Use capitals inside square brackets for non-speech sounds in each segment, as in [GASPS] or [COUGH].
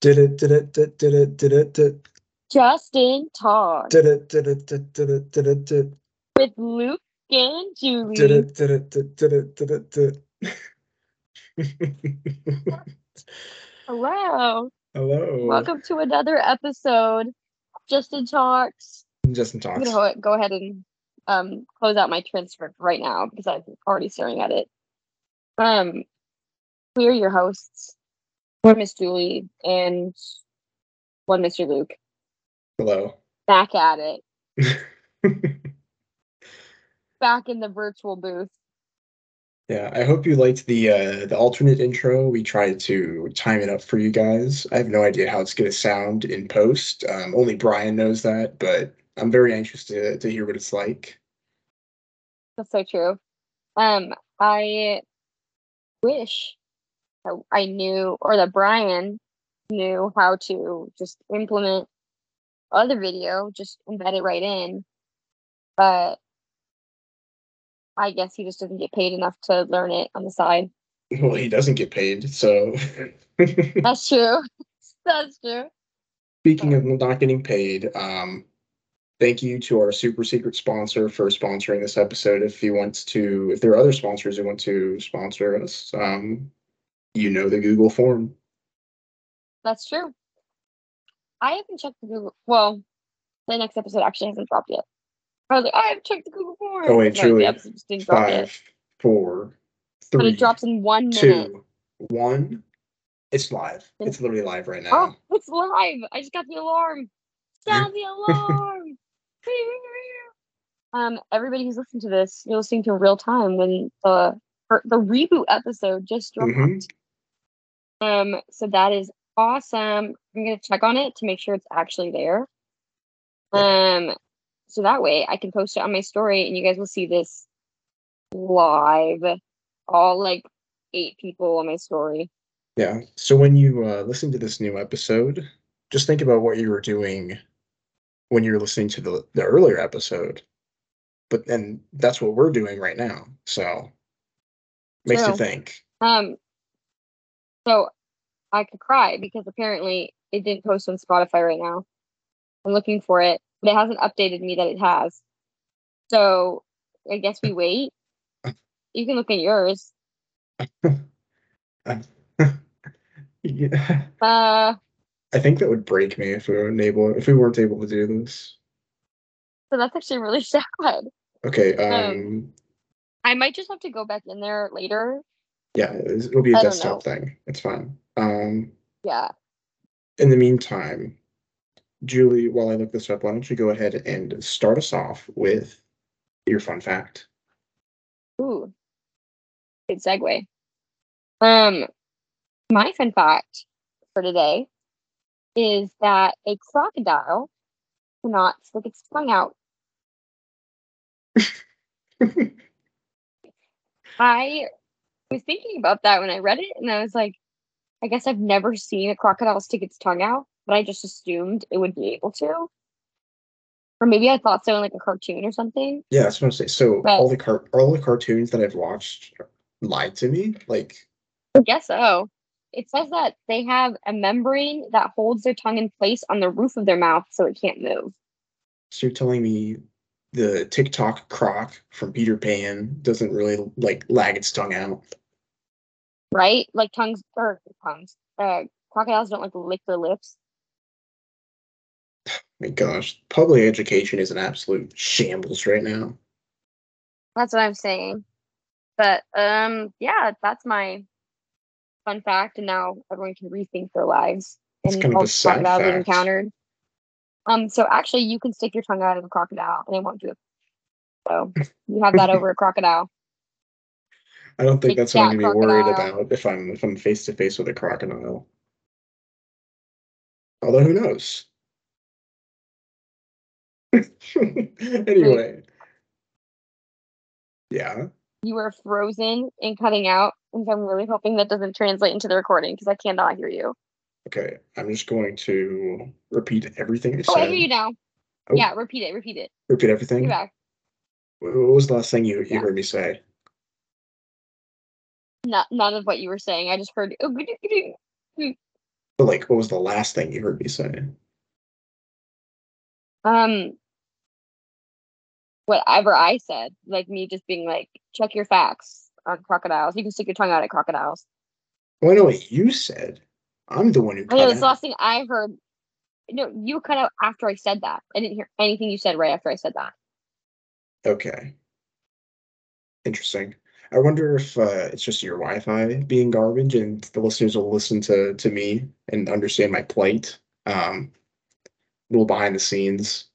Did it, did it, did did it, did it, did Justin Talk did it, did it, did did it, did it, did with Luke and Julie. did it, did it, did did it, did it, [LAUGHS] Hello. Hello. Welcome to another episode. Justin Talks. Justin I'm talks. gonna go- go ahead and um close out my transcript right now because I'm already staring at it. Um, we are your hosts. One Miss Julie and one Mr. Luke. Hello. Back at it. [LAUGHS] Back in the virtual booth. Yeah, I hope you liked the uh the alternate intro. We tried to time it up for you guys. I have no idea how it's gonna sound in post. Um, only Brian knows that, but I'm very anxious to to hear what it's like. That's so true. Um, I wish I knew, or that Brian knew how to just implement other video, just embed it right in. But I guess he just doesn't get paid enough to learn it on the side. Well, he doesn't get paid, so [LAUGHS] That's true. That's true. Speaking of not getting paid, um, thank you to our super secret sponsor for sponsoring this episode. If he wants to, if there are other sponsors who want to sponsor us, um, you know the Google form. That's true. I haven't checked the Google. Well, the next episode actually hasn't dropped yet. I was like, I haven't checked the Google form. Oh, wait, No, truly, the episode just didn't drop yet. Five, four, But it drops in one minute. two, one. It's live. It's literally live right now. Oh, it's live. I just got the alarm. Sound the [LAUGHS] alarm. um, everybody who's listening to this, you're listening to real time when the the reboot episode just dropped. Mhm. Um, so that is awesome. I'm gonna check on it to make sure it's actually there. Um, so that way I can post it on my story and you guys will see this live. All like eight people on my story. Yeah. So when you uh, listen to this new episode, just think about what you were doing when you were listening to the the earlier episode. But and that's what we're doing right now. So makes you think. Um, so I could cry because apparently it didn't post on Spotify right now. I'm looking for it, but it hasn't updated me that it has. So I guess we wait. You can look at yours. yeah. [LAUGHS] Uh, I think that would break me if we weren't able if we weren't able to do this. so that's actually really [LAUGHS] sad. Okay. Um, Um. I might just have to go back in there later. Yeah, it'll be a desktop thing. It's fine. Um. Yeah. In the meantime, Julie, while I look this up, why don't you go ahead and start us off with your fun fact? Ooh. Good segue. Um, my fun fact for today is that a crocodile cannot stick its tongue out. [LAUGHS] I was thinking about that when I read it, and I was like, I guess I've never seen a crocodile stick its tongue out, but I just assumed it would be able to. Or maybe I thought so in like a cartoon or something. Yeah, that's what I'm saying. So Right. all the car all the cartoons that I've watched lied to me. Like, I guess so. It says that they have a membrane that holds their tongue in place on the roof of their mouth so it can't move. so you're telling me the Tick-Tock croc from Peter Pan doesn't really like lag its tongue out. Right? Like tongues or tongues. Uh crocodiles don't like lick their lips. [SIGHS] My gosh, public education is an absolute shambles right now. That's what I'm saying. But um yeah, that's my fun fact and now everyone can rethink their lives It's and kind of all the crocodiles encountered. Um so actually you can stick your tongue out of a crocodile and it won't do it. So you have that over a crocodile. [LAUGHS] I don't think that's what I'm gonna be worried about if I'm if I'm face to face with a crocodile. Although who knows? [LAUGHS] anyway. Yeah. you were frozen and cutting out. And so I'm really hoping that doesn't translate into the recording because I cannot hear you. Okay. I'm just going to repeat everything I Oh, I said. hear you now. Oh. Yeah, repeat it. Repeat it. Repeat You're everything. back. What was the last thing you, you Yeah. heard me say? Not, none of what you were saying. I just heard. But like, what was the last thing you heard me say? Um, whatever I said, like me just being like, check your facts on crocodiles. You can stick your tongue out at crocodiles. Well, I know what you said. I'm the one who. I know this last thing I heard. No, you cut out after I said that. I didn't hear anything you said right after I said that. Okay. Interesting. I wonder if uh, it's just your Wi-Fi being garbage, and the listeners will listen to to me and understand my plight. Um, a little behind the scenes,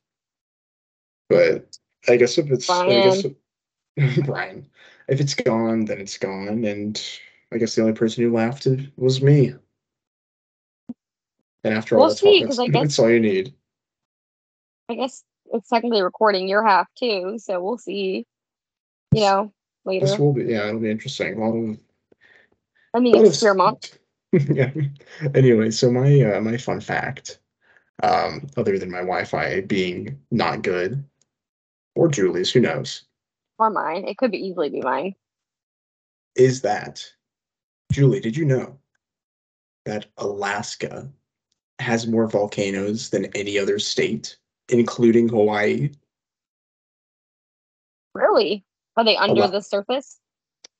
but I guess if it's I guess if- [LAUGHS] Brian, if it's gone, then it's gone, and I guess the only person who laughed was me. And after all, We'll [LAUGHS] that's, see, all, 'cause that's, I guess- that's all you need. I guess it's technically recording your half too, so we'll see. You know, later. This will be yeah, it'll be interesting. A lot of I mean, lot of it's your month. [LAUGHS] yeah. Anyway, so my uh, my fun fact, um, other than my Wi-Fi being not good, or Julie's, who knows, Or mine. It could be easily be mine. is that Julie? Did you know that Alaska has more volcanoes than any other state, including Hawaii? Really? Are they under the surface?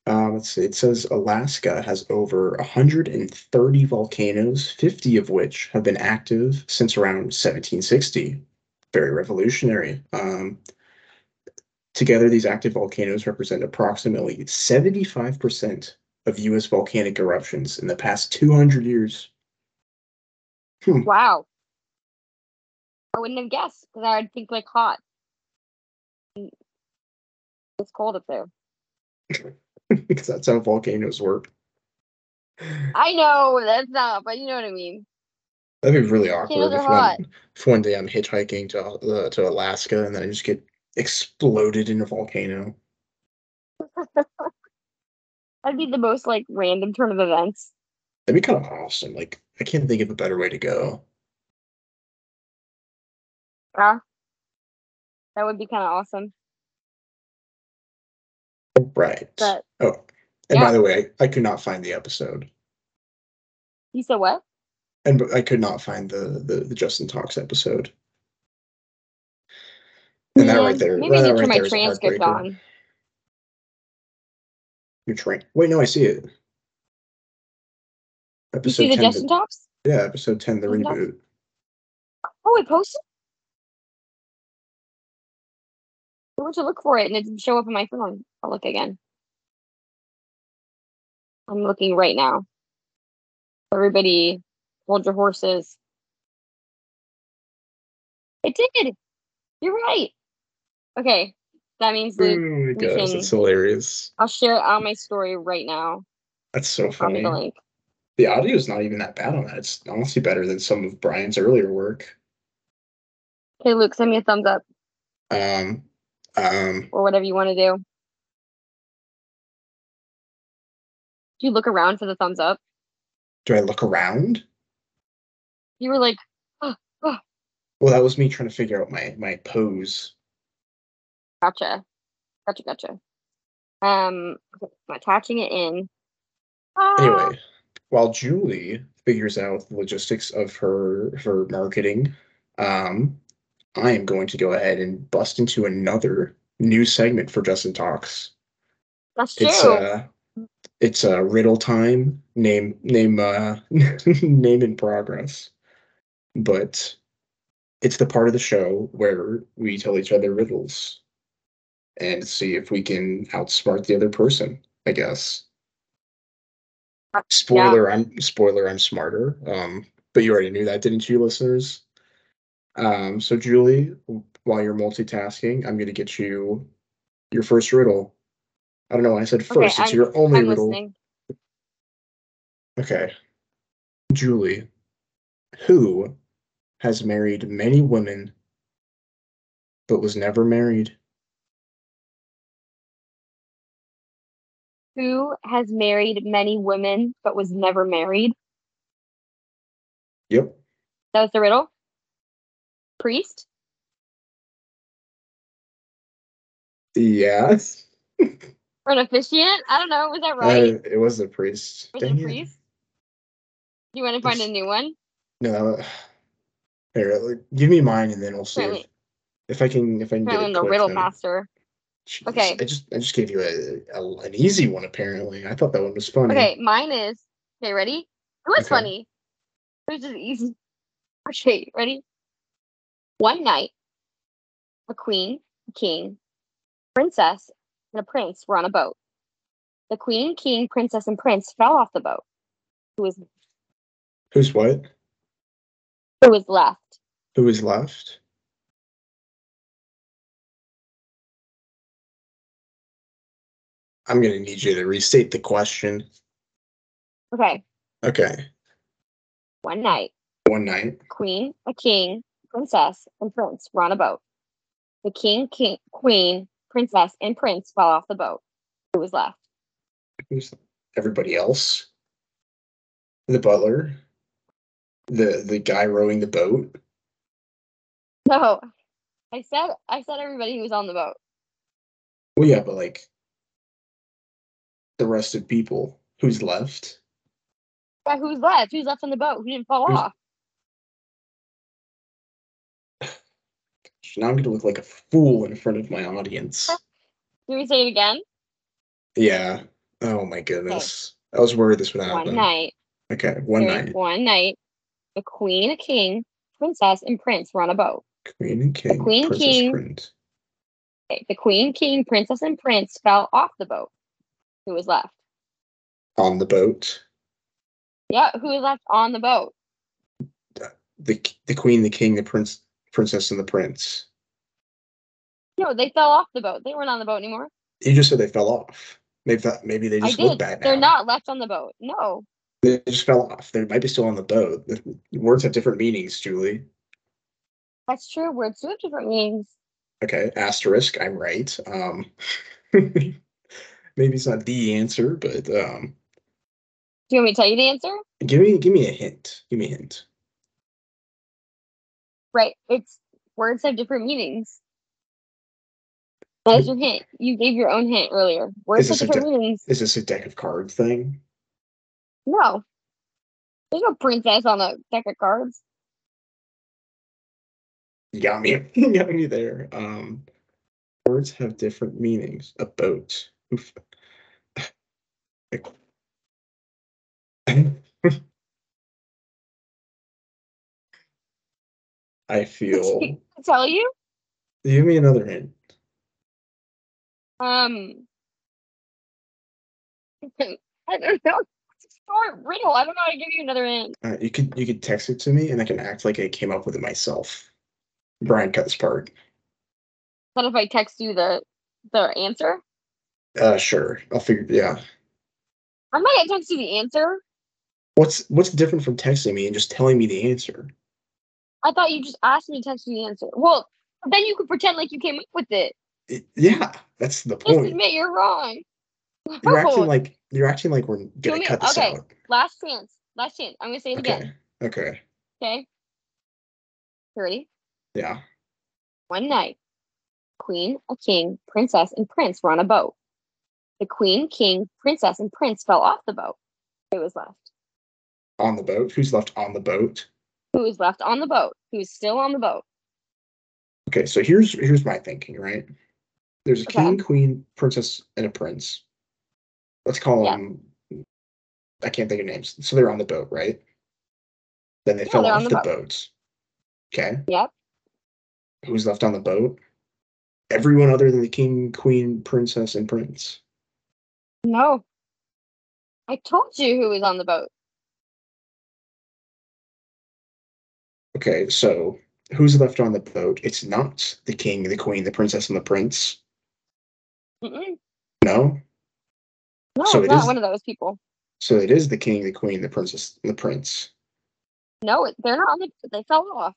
Uh, let's see. It says Alaska has over 130 volcanoes, 50 of which have been active since around 1760. Very revolutionary. Um, together, these active volcanoes represent approximately 75% of U.S. volcanic eruptions in the past 200 years. Hmm. Wow. I wouldn't have guessed because I would think like hot. It's cold up there. [LAUGHS] because that's how volcanoes work. I know that's not, but you know what I mean. That'd be really awkward if one, if one day I'm hitchhiking to uh, to Alaska and then I just get exploded in a volcano. [LAUGHS] That'd be the most like random turn of events. That'd be kind of awesome. Like I can't think of a better way to go. Yeah. That would be kind of awesome. Right. But oh, and by the way, I, I could not find the episode, you said what? and I could not find the the, the Justin Talks episode. And that right there, Maybe I need to turn my transcript on. Your train. Wait, no, I see it. You Episode see the 10, Justin Talks? Yeah, episode ten, the Justin reboot. Oh, it posted. I went to look for it and it didn't show up on my phone. I'll look again. I'm looking right now. Everybody, hold your horses. It did. You're right. Okay, that means Oh Luke. my gosh, can- that's hilarious. I'll share it on my story right now. That's so funny. a link. The audio is not even that bad on that. It's honestly better than some of Brian's earlier work. Okay, Luke, send me a thumbs up Um, um, or whatever you want to do. Do you look around for the thumbs up? do I look around? You were like, [GASPS] "Oh." Well, that was me trying to figure out my my pose. Gotcha. Gotcha, gotcha. Um, I'm attaching it in. Ah, Anyway, while Julie figures out the logistics of her her marketing, um, I am going to go ahead and bust into another new segment for Justin Talks. that's true. It's uh it's a uh, riddle time. Name name uh [LAUGHS] name in progress. But it's the part of the show where we tell each other riddles and see if we can outsmart the other person, I guess. Spoiler, I'm spoiler, I'm smarter. Um, but you already knew that, didn't you, listeners? Um, so Julie, while you're multitasking, I'm gonna get you your first riddle. I don't know I said first. it's I'm- your only I'm riddle. listening. Okay. Julie, who has married many women but was never married? Who has married many women but was never married? Yep. That was the riddle. Priest? Yes. Or [LAUGHS] an officiant? I don't know. Was that Uh, right? it was a priest. was it a priest? You want to find a new one? No. Here, give me mine, and then we'll see if, if I can if I can get it the riddle master. Jeez, Okay. I just I just gave you a, a an easy one. Apparently, I thought that one was funny. Okay, mine is. Okay, ready? It was Okay. funny. It was just easy. [LAUGHS] Okay, ready? One night, a queen, a king, princess, and a prince were on a boat. The queen, king, princess, and prince fell off the boat. Who was Who's what? who was left? Who was left? I'm gonna need you to restate the question. Okay, Okay. one night, One night. queen, a king, princess, and prince were on a boat. The king, king, queen, princess, and prince fell off the boat. Who was left? Who's everybody else? The butler. The the guy rowing the boat. No, I said I said everybody who was on the boat. Well, yeah, but like the rest of people. Who's left? Yeah, who's left? Who's left on the boat? Who didn't fall Who's- off? Now I'm gonna look like a fool in front of my audience. [LAUGHS] Can we say it again? Yeah. Oh my goodness. I was worried this would happen. One night. Okay, one okay, night. One night. The queen, a king, princess, and prince were on a boat. Queen and King. Queen, Princess King. Prince. Okay, The queen, king, princess, and prince fell off the boat. Who was left? On the boat. Yeah, who was left on the boat? The the Queen, the King, the Prince, Princess, and the Prince. No, they fell off the boat. They weren't on the boat anymore. You just said they fell off. Maybe that maybe they just look bad now. They're not left on the boat. No. They just fell off. They might be still on the boat. The words have different meanings, Julie. That's true. Words do have different meanings. Okay, asterisk. I'm right. Um, [LAUGHS] maybe it's not the answer, but um, Do you want me to tell you the answer? give me give me a hint. Give me a hint. Right. It's words have different meanings. That's your hint. You gave your own hint earlier. Words have different de- meanings. Is this a deck of cards thing? No. There's no princess on a deck of cards. You got me. [LAUGHS] you got me there. Um, words have different meanings. A boat. I feel. Tell you? Give me another hint. Um [LAUGHS] I don't know. Short riddle. I don't know how to give you another hint. Uh, you could you could text it to me, and I can act like I came up with it myself. Brian cut this part. What if I text you the the answer? Uh, sure. I'll figure. Yeah. I might text you the answer. What's what's different from texting me and just telling me the answer? I thought you just asked me to text you the answer. Well, then you could pretend like you came up with it. It- yeah, that's the Just point. admit you're wrong. You're acting like you're acting like we're gonna me- cut this okay. out. last chance. Last chance. I'm gonna say it again. Okay. Okay. Okay. You ready? Yeah. One night, queen, a king, princess, and prince were on a boat. The queen, king, princess, and prince fell off the boat. Who was left? On the boat. Who's left on the boat? Who is left on the boat? Who's still on the boat? Okay, so here's here's my thinking, right? There's a Okay. king, queen, princess, and a prince. Let's call Yeah. them. I can't think of names. So they're on the boat, right? Then they Yeah, fell off the, the boat. boats. Okay. Yep. Who's left on the boat? Everyone other than the king, queen, princess, and prince. No. I told you who was on the boat. Okay, so who's left on the boat? It's not the king, the queen, the princess, and the prince. Mm-mm. No. No, So it's it not is- one of those people. So it is the king, the queen, the princess, and the prince. No, they're not on the. They fell off.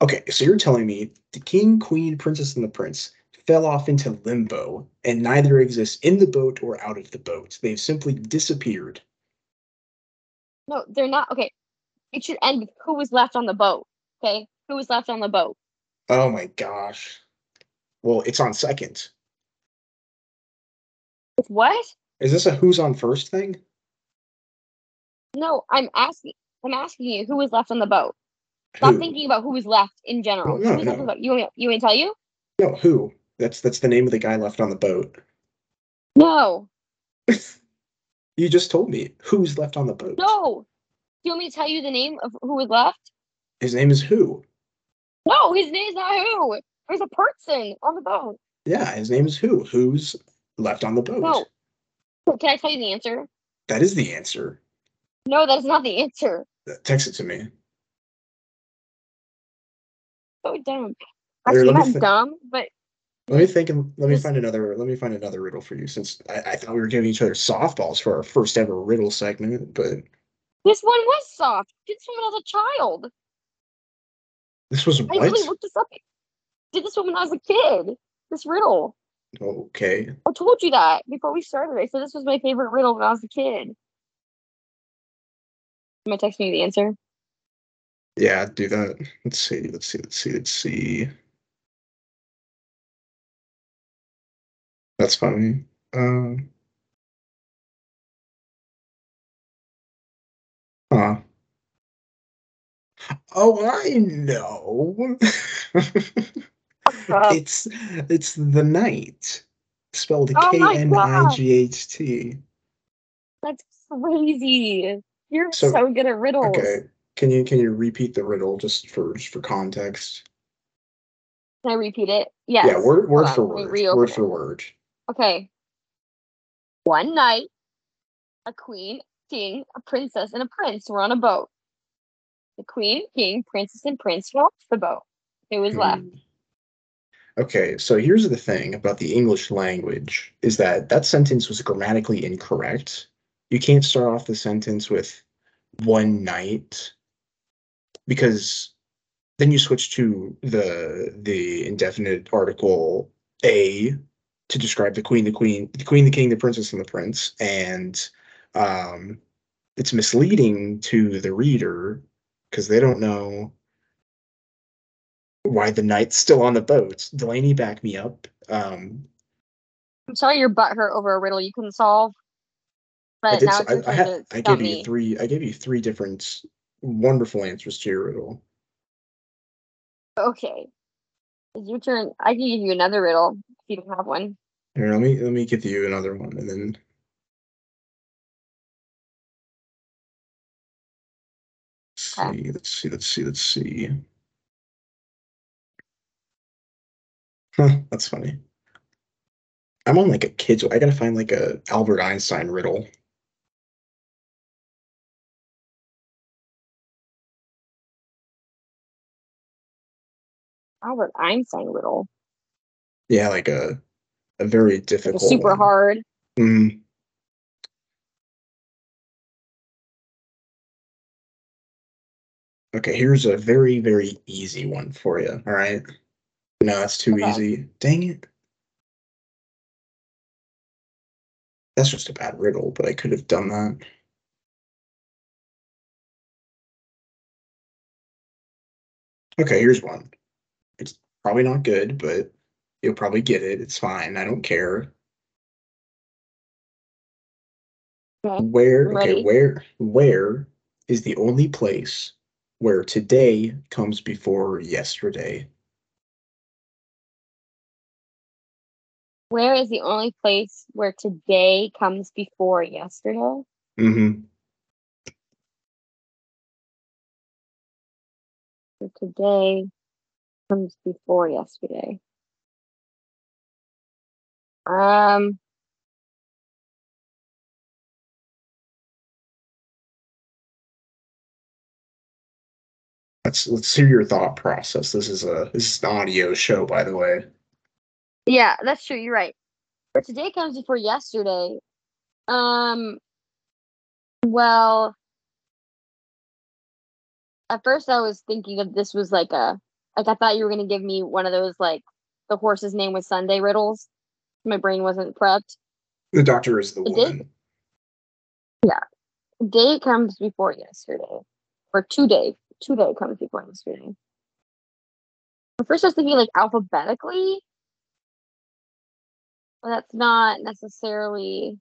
Okay, so you're telling me the king, queen, princess, and the prince fell off into limbo, and neither exists in the boat or out of the boat. They've simply disappeared. No, they're not. Okay, it should end with who was left on the boat. Okay, who was left on the boat? Oh my gosh. Well, it's on second. What? Is this a who's on first thing? No, I'm asking. I'm asking you who was left on the boat. Stop Who? thinking about who was left in general. No, left no. on the boat? You want you want me to tell you? No, who? That's that's the name of the guy left on the boat. No, [LAUGHS] You just told me who's left on the boat. no. Do you want me to tell you the name of who was left? His name is who? No, his name is not who. There's a person on the boat. Yeah, his name is who? Who's left on the boat? No. Can I tell you the answer? That is the answer. No, that is not the answer. Uh, text it to me. So dumb. Here, Actually, me not thi- dumb, but Let me think and let me find another let me find another riddle for you since I, I thought we were giving each other softballs for our first ever riddle segment, but this one was soft. Did this when I was a child. this was I what? really looked this up. Did this one when I was a kid. This riddle. Okay. I told you that before we started. I said this was my favorite riddle when I was a kid. Am I texting you the answer? Yeah, do that. Let's see, let's see, let's see, let's see. That's funny. Um Huh. Oh, I know. Uh, it's it's the night. Spelled Oh K N I G H T. that's crazy. You're So- so, good at riddles. Okay. Can you can you repeat the riddle just for just for context? Can I repeat it? Yes. Yeah, word word Hold for on, word. Word it. for word. Okay. One night, a queen, king, a princess, and a prince were on a boat. The queen, king, princess, and prince were off the boat. Who was left? Hmm. Okay, so here's the thing about the English language is that that sentence was grammatically incorrect. You can't start off the sentence with one night because then you switch to the the indefinite article a to describe the queen, the queen, the queen, the king, the princess, and the prince, and um, it's misleading to the reader because they don't know why the knight's still on the boat. Delaney, back me up. Um, I'm sorry your butt hurt over a riddle you couldn't solve. I But did. now I, I, had, I gave me. you three. I gave you three different wonderful answers to your riddle. Okay. It's your turn. I can give you another riddle if you don't have one. Here, let me let me give you another one, and then let's Okay. see. Let's see. Let's see. Let's see. Huh, that's funny. I'm on like a kids. I gotta find like a Albert Einstein riddle. Albert Einstein riddle. Yeah, like a a very Like difficult. a super one. hard. Mm. Okay, here's a very, very easy one for you. All right. No, that's too Okay. easy. Dang it. That's just a bad riddle, but I could have done that. Okay, here's one. It's probably not good, but you'll probably get it. It's fine. I don't care. Okay. Where okay, where where is the only place where today comes before yesterday? Where is the only place where today comes before yesterday? Mm-hmm. Today comes before yesterday. Um, Let's let's hear your thought process. This is a this is an audio show, by the way. yeah, that's true. You're right. But today comes before yesterday. Um, well, at first I was thinking of this was like a like I thought you were gonna give me one of those like the horse's name was Sunday riddles. My brain wasn't prepped. The doctor is the It did? woman. Day comes before yesterday, or two day. Two day comes before yesterday. At first I was thinking like alphabetically, but that's not necessarily.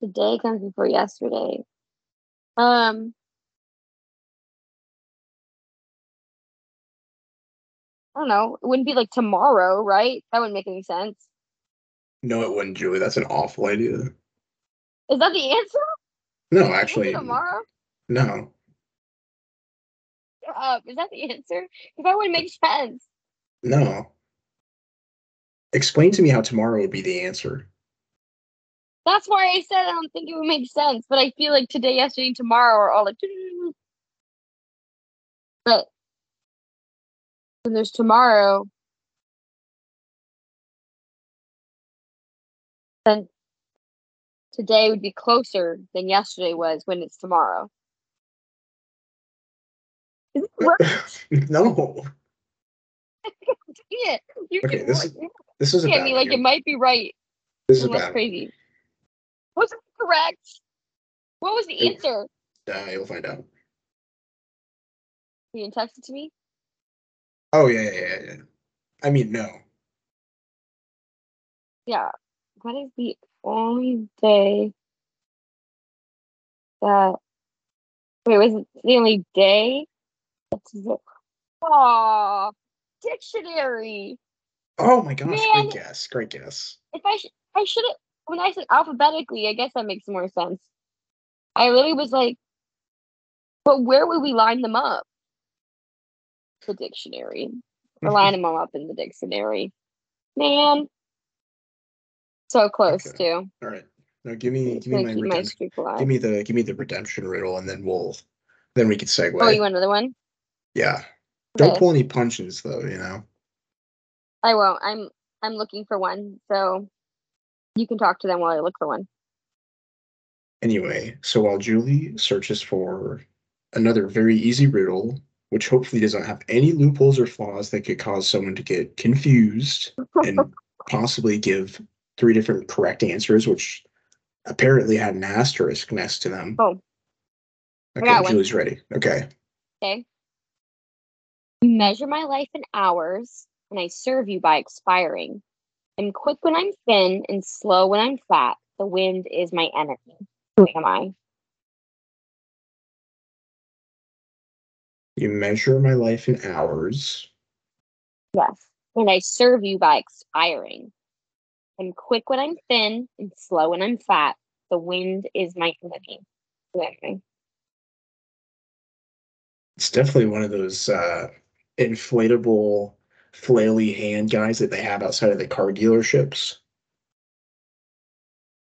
the day comes before yesterday. Um. I don't know. It wouldn't be like tomorrow, right? That wouldn't make any sense. No, it wouldn't, Julie. That's an awful idea. Is that the answer? No, actually, tomorrow. no. Up. Is that the answer? Because that wouldn't make sense. No. Explain to me how tomorrow would be the answer. That's why I said I don't think it would make sense. But I feel like today, yesterday, and tomorrow are all like. But when there's tomorrow, then today would be closer than yesterday was when it's tomorrow. Is it right? [LAUGHS] no. [LAUGHS] Yeah, you Okay, this is- This is a look bad like it might be right. This is that's crazy. Was it correct? What was the answer? Uh, you'll find out. You can text it to me. Oh yeah, yeah, yeah, yeah. I mean, no. Yeah. What is the only day that wait, was it the only day? Aw, dictionary. Oh my gosh, Man. great guess, great guess. If I should I should have when I said alphabetically, I guess that makes more sense. I really was like, but where would we line them up? The dictionary. Or line them all up in the dictionary. Man. So close Okay. too. All right, now give me, give me my my redemption. streak alive. Give me the, give me the redemption riddle, and then we'll, then we can segue. Oh, you want another one? yeah. Don't pull any punches though. You know. I won't. I'm I'm looking for one, so you can talk to them while I look for one. Anyway, so while Julie searches for another very easy riddle, which hopefully doesn't have any loopholes or flaws that could cause someone to get confused and [LAUGHS] possibly give three different correct answers, which apparently had an asterisk next to them. Oh. Okay. Julie's ready. Okay. Okay. You measure my life in hours, and I serve you by expiring. I'm quick when I'm thin and slow when I'm fat. The wind is my enemy. Who am I? You measure my life in hours. Yes. And I serve you by expiring. I'm quick when I'm thin and slow when I'm fat. The wind is my enemy. Who am I? It's definitely one of those uh, inflatable, flaily hand guys that they have outside of the car dealerships.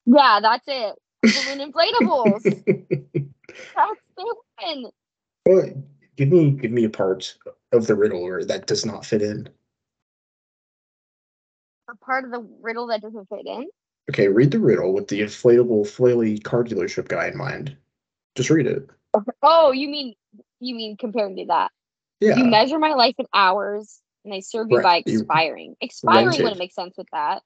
Yeah, that's it. Balloon [LAUGHS] inflatables. [LAUGHS] That's the one. well, give me give me a part of the riddle where that does not fit in. A part of the riddle that doesn't fit in. Okay, read the riddle with the inflatable, flaily car dealership guy in mind. Just read it. Oh, you mean you mean comparing to that? Yeah. You measure my life in hours, and I serve you by you expiring. Expiring rented. wouldn't make sense with that.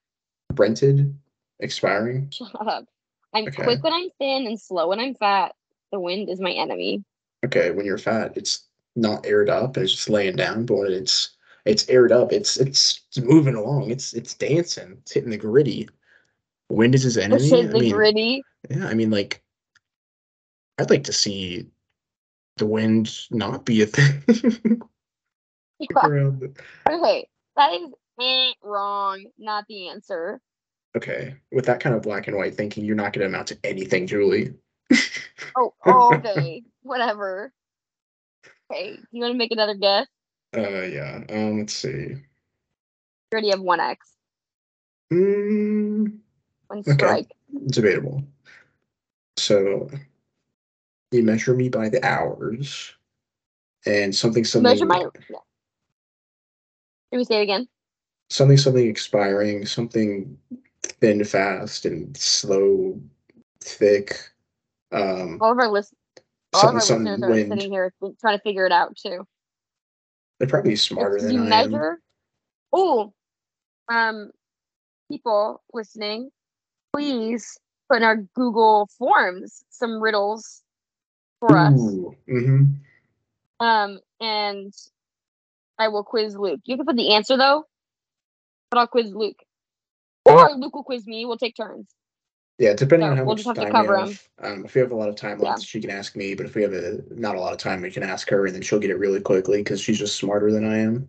rented, expiring. Shut up. I'm Okay. quick when I'm thin and slow when I'm fat. The wind is my enemy. Okay, when you're fat, it's not aired up, it's just laying down, but when it's it's aired up, it's it's, it's moving along, it's it's dancing, it's hitting the griddy. Wind is his enemy. This is I the mean, griddy. yeah, I mean, like, I'd like to see the wind not be a thing. [LAUGHS] Okay, that is eh, wrong. Not the answer. Okay, with that kind of black and white thinking, you're not going to amount to anything, Julie. Oh, okay, whatever. Okay, you want to make another guess? Uh, yeah. Um, let's see. You already have one X, Mm, one Okay. strike. debatable. So you measure me by the hours, and something something Measure my. Yeah. Let me say it again. something something expiring, something thin, fast, and slow, thick. Um, All of our list, all of our some listeners are wind. sitting here trying to figure it out too. They're probably smarter If than you I measure. Oh, um, people listening, please put in our Google Forms some riddles for us. Ooh, hmm Um, and I will quiz Luke. You can put the answer though, but I'll quiz Luke. Or Luke will quiz me. We'll take turns. Yeah, depending So, on how we'll much just have to time cover we have. Um, if we have a lot of time Yeah. left, she can ask me. But if we have a, not a lot of time, we can ask her, and then she'll get it really quickly because she's just smarter than I am.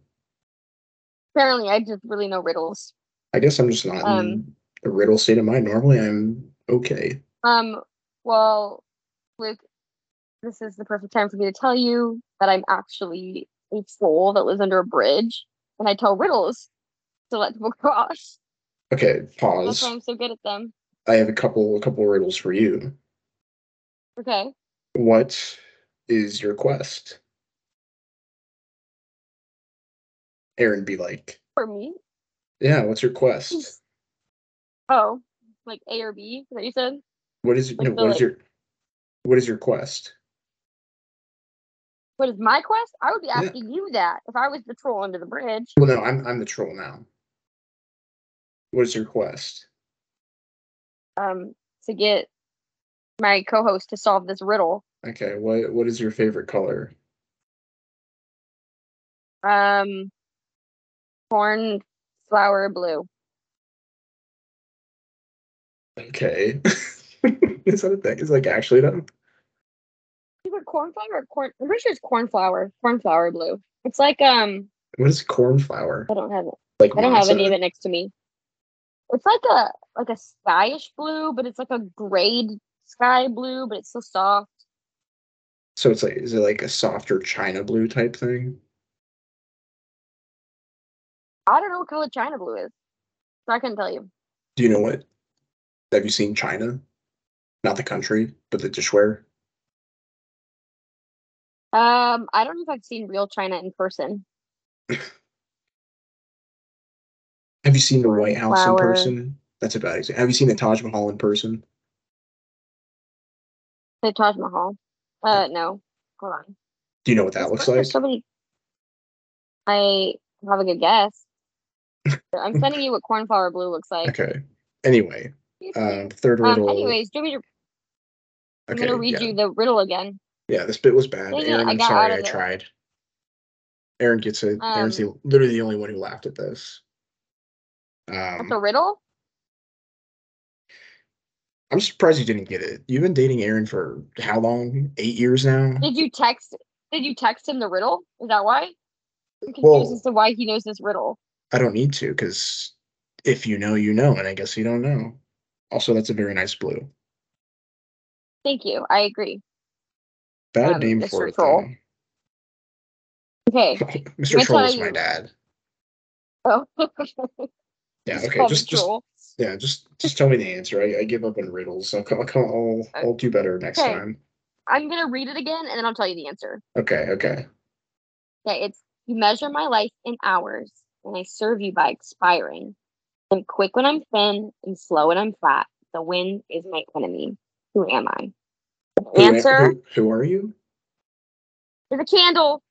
Apparently, I just really know riddles. I guess I'm just not Um, in a riddle state of mind. Normally, I'm okay. Um, well, Luke, this is the perfect time for me to tell you that I'm actually a troll that lives under a bridge, and I tell riddles to let people [LAUGHS] cross. Okay, Pause. That's why I'm so good at them. I have a couple, a couple riddles for you. Okay. What is your quest? Aaron be like, For me? yeah. What's your quest? [LAUGHS] Oh, like A or B? Is that you said? What is Like no? the, What is like- your what is your quest? What is my quest? I would be Yeah. asking you that if I was the troll under the bridge. Well, no, I'm I'm the troll now. What is your quest? Um, to get my co-host to solve this riddle. Okay, what what is your favorite color? Um, corn flower blue. Okay, [LAUGHS] is that a thing? Is like actually that? It cornflower or corn? I'm pretty sure it's cornflower. Cornflower blue. It's like um. What is cornflower? I don't have it. Like I don't have any of it next to me. It's like a like a skyish blue, but it's like a grayed sky blue, but it's so soft. So it's like is it like a softer china blue type thing? I don't know what color China blue is, so I couldn't tell you. Do you know what? Have you seen China? Not the country, but the dishware. Um, I don't know if I've seen real China in person. [LAUGHS] Have you seen the White House in person? That's a bad example. Have you seen the Taj Mahal in person? The Taj Mahal. Uh, no. Hold on. Do you know what that looks like? So many. I have a good guess. [LAUGHS] I'm sending you what cornflower blue looks like. Okay. Anyway, um, third Um, riddle. anyways, do you want me to, I'm okay, gonna read yeah. you the riddle again. Yeah, this bit was bad. Dang Aaron, I'm sorry I tried. Aaron gets it. Aaron's Um, the, literally the only one who laughed at this. That's Um, a riddle? I'm surprised you didn't get it. You've been dating Aaron for how long? Eight years now? Did you text did you text him the riddle? Is that why? I'm confused Well- as to why he knows this riddle. I don't need to, because if you know, you know, and I guess you don't know. Also, that's a very nice blue. Thank you. I agree. Bad Um, name Mr. for it, Troll. Okay. [LAUGHS] Mr. Troll is my dad. Oh. [LAUGHS] Yeah, okay, just, just yeah, just just tell me the answer. I, I give up on riddles. I'll, I'll, I'll, I'll do better next Okay. time. I'm gonna read it again and then I'll tell you the answer. Okay, okay. Okay, it's you measure my life in hours and I serve you by expiring. I'm quick when I'm thin and slow when I'm fat. The wind is my enemy. Who am I? The Who am- answer who, who are you? is a candle.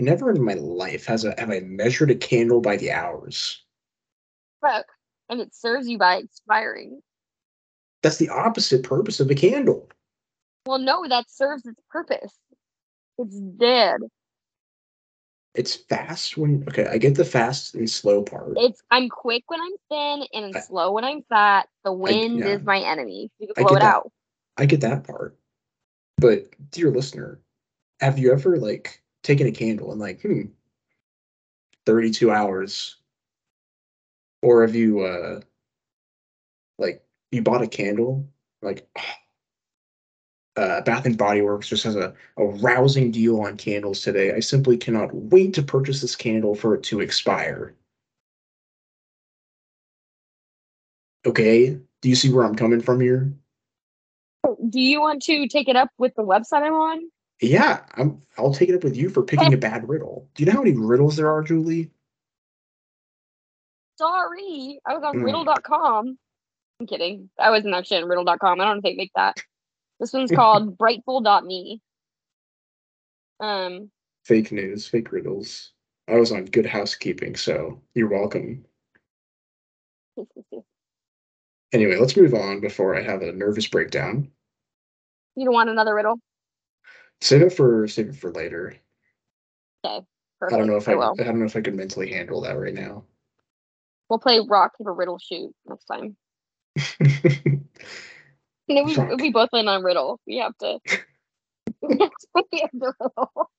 Never in my life has a have I measured a candle by the hours. Look, and it serves you by expiring. That's the opposite purpose of a candle. Well, no, that serves its purpose. It's dead. It's fast when okay, I get the fast and slow part. It's I'm quick when I'm thin and I'm I- slow when I'm fat. The wind yeah. is my enemy. You can blow it that. out. I get that part. But dear listener, have you ever like taken a candle and like, hmm, 32 hours? Or have you uh like you bought a candle, like [SIGHS] uh Bath and Body Works just has a, a rousing deal on candles today. I simply cannot wait to purchase this candle for it to expire. Okay, do you see where I'm coming from here? Do you want to take it up with the website I'm on? Yeah, I'm. I'll take it up with you for picking a [LAUGHS] bad riddle. Do you know how many riddles there are, Julie? Sorry, I was on Mm. riddle.com. I'm kidding. I wasn't actually on riddle.com. I don't think they make that. This one's called [LAUGHS] brightful.me. Um, Fake news, fake riddles. I was on Good Housekeeping, so you're welcome. [LAUGHS] Anyway, let's move on before I have a nervous breakdown. You don't want another riddle? Save it for save it for later. Perfect. I don't know if I, will. I don't know if I could mentally handle that right now. We'll play rock paper riddle shoot next time. [LAUGHS] You know, we, Rock. we both win on riddle. We have to. [LAUGHS] [LAUGHS] we have to riddle.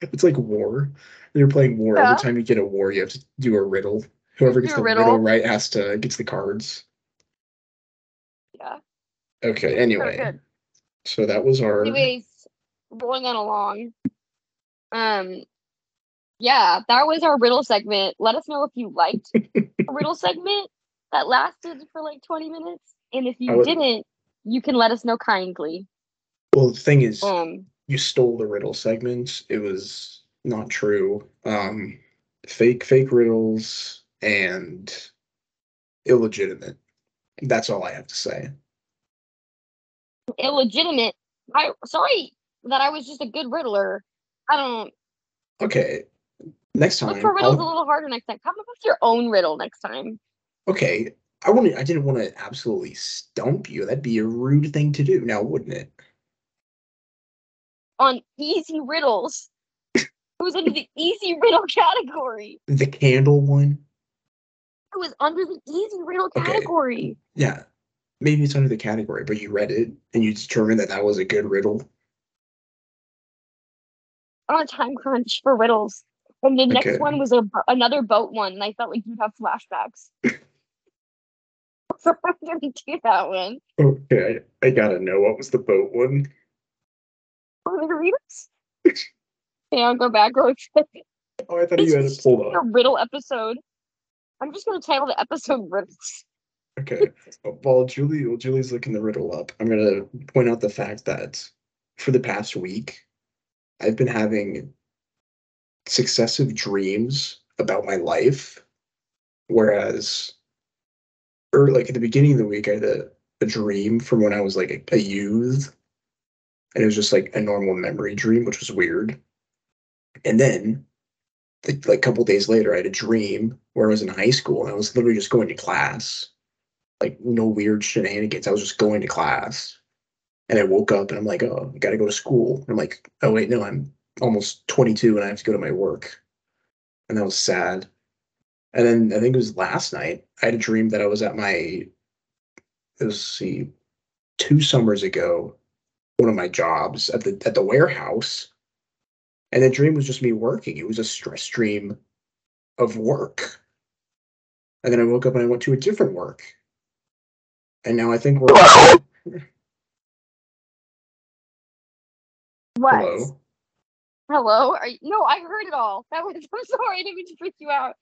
it's like war. You're playing war. Yeah. Every time you get a war, you have to do a riddle. Whoever gets the riddle. riddle right has to gets the cards. Yeah. Okay. Anyway, good. so that was our. Anyways, rolling on along. Um, yeah, that was our riddle segment. Let us know if you liked [LAUGHS] a riddle segment that lasted for like 20 minutes. And if you would- didn't, you can let us know kindly. Well, the thing is, Um, you stole the riddle segment. It was not true. Um, fake, fake riddles and illegitimate. That's all I have to say. illegitimate. I sorry that I was just a good riddler. I don't Okay. Next time, look for riddles a I'll- little harder next time. Come up with your own riddle next time. okay. I want I didn't want to absolutely stump you. That'd be a rude thing to do, now wouldn't it? On easy riddles. [LAUGHS] It was under the easy riddle category. The candle one. It was under the easy riddle Okay. category. Yeah. Maybe it's under the category, but you read it and you determined that that was a good riddle. On a time crunch for riddles. And the next Okay. one was a, another boat one, and I felt like you'd have flashbacks. so I'm gonna do that one. Okay, I, I gotta know what was the boat one. Want me to read it? Okay, I'll go back real quick. Oh, I thought you had it pulled a riddle episode. I'm just gonna title the episode riddles. Okay. Oh, while Julie, while Julie's looking the riddle up, I'm gonna point out the fact that for the past week, I've been having successive dreams about my life, whereas, or like at the beginning of the week, I had a, a dream from when I was like a, a youth, and it was just like a normal memory dream, which was weird. And then, like, like a couple days later, I had a dream where I was in high school and I was literally just going to class like no weird shenanigans. I was just going to class. And I woke up and I'm like, oh, I gotta go to school. And I'm like, oh wait, no, I'm almost 22 and I have to go to my work. And that was sad. And then I think it was last night, I had a dream that I was at my let's see, two summers ago, one of my jobs at the at the warehouse. And the dream was just me working. It was a stress dream of work. And then I woke up and I went to a different work. And now I think we're [LAUGHS] What? hello. Hello? Are you, no, I heard it all. That was [LAUGHS] I'm sorry, I didn't mean to freak you out.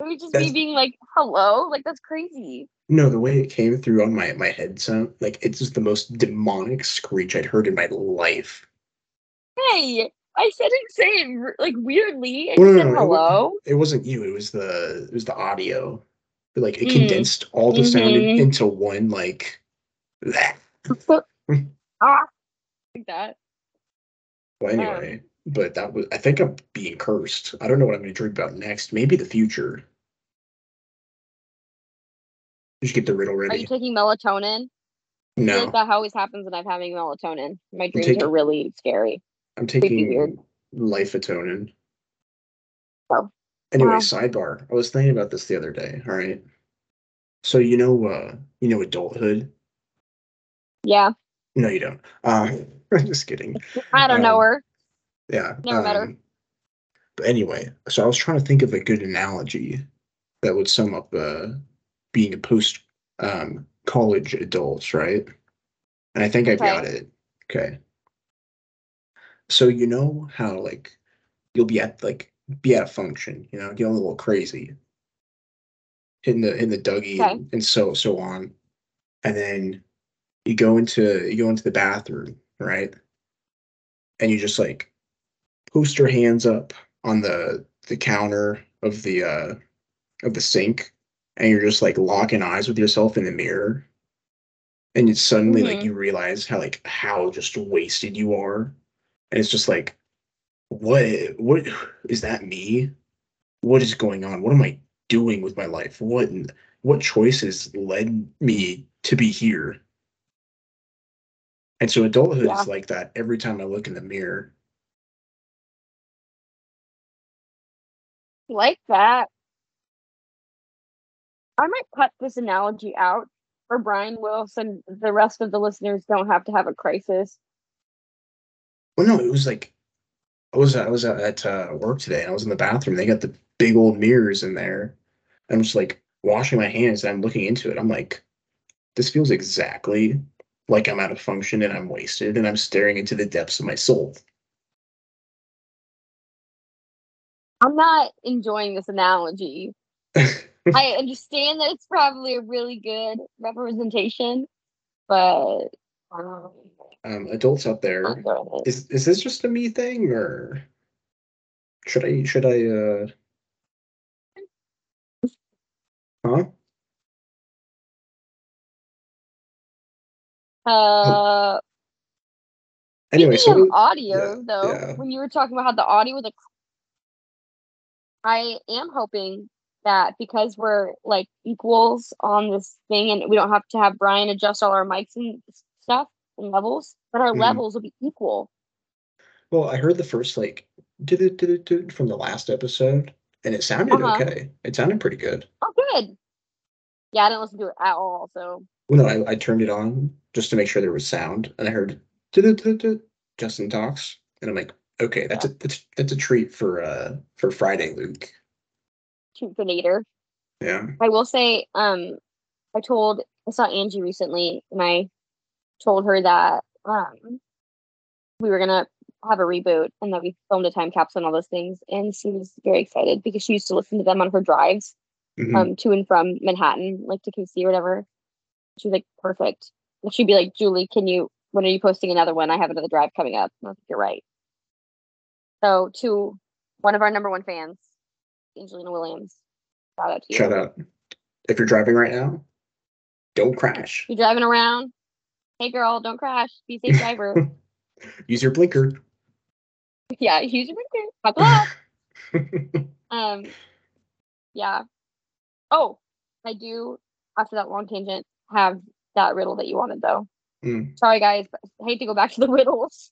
It was just me being like, hello? Like that's crazy. No, the way it came through on my my head sound, like it's just the most demonic screech I'd heard in my life. Hey, I said it same like weirdly. And you no, no, hello. It wasn't you. It was the it was the audio. Like it Mm. condensed all the sound in- Mhm. into one like. [LAUGHS] [LAUGHS] ah like that. Well, anyway, but that was I think I'm being cursed. I don't know what I'm going to dream about next. Maybe the future. Just get the riddle ready. Are you taking melatonin? No, like that always happens when I'm having melatonin. My dreams taking- are really scary. I'm taking lifetonin. Oh. Anyway, Wow. sidebar. I was thinking about this the other day. All right. So you know, uh, you know, adulthood. Yeah. No, you don't. Uh, I'm [LAUGHS] just kidding. I don't know Um, her. Yeah. Never met her. um, But anyway, so I was trying to think of a good analogy that would sum up uh, being a post um, college adult, right? And I think I've got it. Okay. So you know how like you'll be at like be at a function, you know, get a little crazy, hitting the in the Dougie Okay. and so so on, and then you go into you go into the bathroom, right? And you just like post your hands up on the the counter of the uh of the sink and you're just like locking eyes with yourself in the mirror. And it's suddenly like Mhm. you realize how like how just wasted you are. And it's just like what what is that me? What is going on? What am i doing with my life? What what choices led me to be here and so adulthood Yeah. is like that every time i look in the mirror Like that. I might cut this analogy out for Brian Wilson. The rest of the listeners don't have to have a crisis. Well, no, it was like I was I was at uh, work today and I was in the bathroom. They got the big old mirrors in there. I'm just like washing my hands and I'm looking into it. I'm like, this feels exactly like I'm out of function and I'm wasted and I'm staring into the depths of my soul. I'm not enjoying this analogy. [LAUGHS] I understand that it's probably a really good representation, but um, um, adults out there, is is this just a me thing or should I should I uh huh? Uh anyway, so audio yeah, though, yeah. when you were talking about how the audio was like I am hoping that because we're like equals on this thing and we don't have to have Brian adjust all our mics and stuff and levels, but our mm. levels will be equal. Well, I heard the first like did it did it did from the last episode and it sounded uh-huh. okay. It sounded pretty good. Oh good. Yeah, I didn't listen to it at all, so well no, I, I turned it on just to make sure there was sound and I heard Justin talks and I'm like, okay, that's yeah. a that's that's a treat for uh for Friday, Luke. Treat Yeah. I will say, um, I told I saw Angie recently, and I told her that um we were gonna have a reboot and that we filmed a time capsule and all those things, and she was very excited because she used to listen to them on her drives, mm-hmm. um, to and from Manhattan, like to KC or whatever. She was like, perfect. And she'd be like, Julie, can you? When are you posting another one? I have another drive coming up. I was like, You're right. So to one of our number one fans, Angelina Williams. Shout out to you. Shout out. If you're driving right now, don't crash. You're driving around. Hey girl, don't crash. Be safe [LAUGHS] driver. use your blinker. Yeah, [LAUGHS] use your blinker. Buckle [LAUGHS] um yeah. Oh, I do after that long tangent have that riddle that you wanted though. Mm. Sorry guys, I hate to go back to the riddles.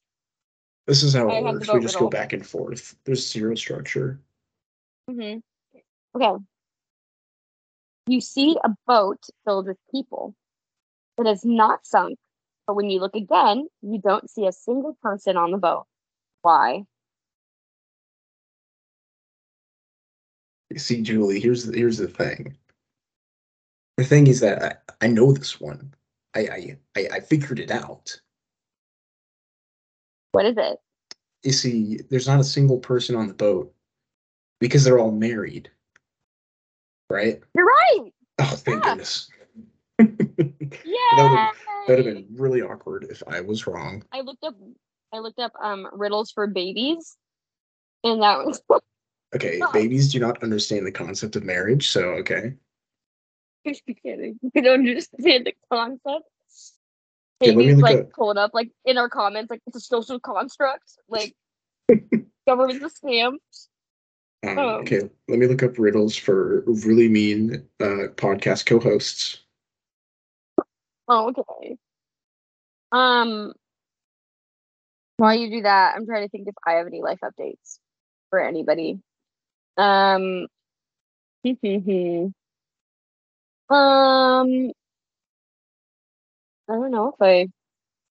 This is how it works. We just riddle. go back and forth. There's zero structure. Mm-hmm. Okay. You see a boat filled with people. It is not sunk, but when you look again, you don't see a single person on the boat. Why? See, Julie, here's the, here's the thing. The thing is that I, I know this one. I, I I figured it out. What is it? You see, there's not a single person on the boat because they're all married. Right? You're right. Oh, thank yeah. goodness. yeah. [LAUGHS] that would have been really awkward if I was wrong. I looked up I looked up um riddles for babies and that was [LAUGHS] Okay, oh. babies do not understand the concept of marriage, so okay. [LAUGHS] Just kidding. You don't understand the concept. Okay, like up. pull it up like in our comments, like it's a social construct, like [LAUGHS] government's a scam. Um, um, okay, let me look up riddles for really mean uh, podcast co-hosts. Oh, okay. Um, while you do that, I'm trying to think if I have any life updates for anybody. Um, [LAUGHS] um, I don't know if I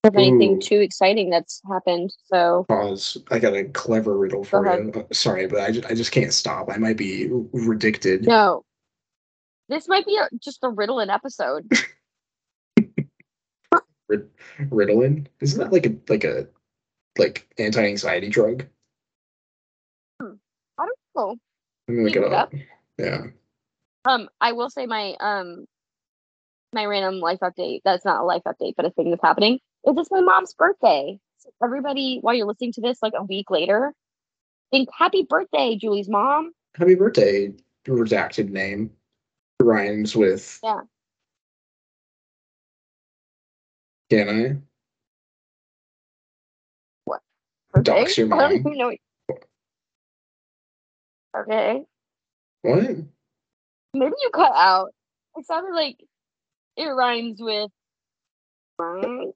have anything Ooh. too exciting that's happened. So pause. I got a clever riddle for you. Uh, sorry, but I just, I just can't stop. I might be ridiculed. No, this might be a, just a riddling episode. [LAUGHS] Rid- Ritalin isn't that like a like a like anti-anxiety drug? Hmm. I don't know. Let me look it up. up. Yeah. Um, I will say my um my random life update. That's not a life update, but a thing that's happening is it's my mom's birthday. So everybody, while you're listening to this, like a week later, think happy birthday, Julie's mom. Happy birthday, redacted name rhymes with. Yeah. Can I? What? Birthday? Dox your mom. [LAUGHS] I don't even know. Okay. What? Maybe you cut out. It sounded like it rhymes with. I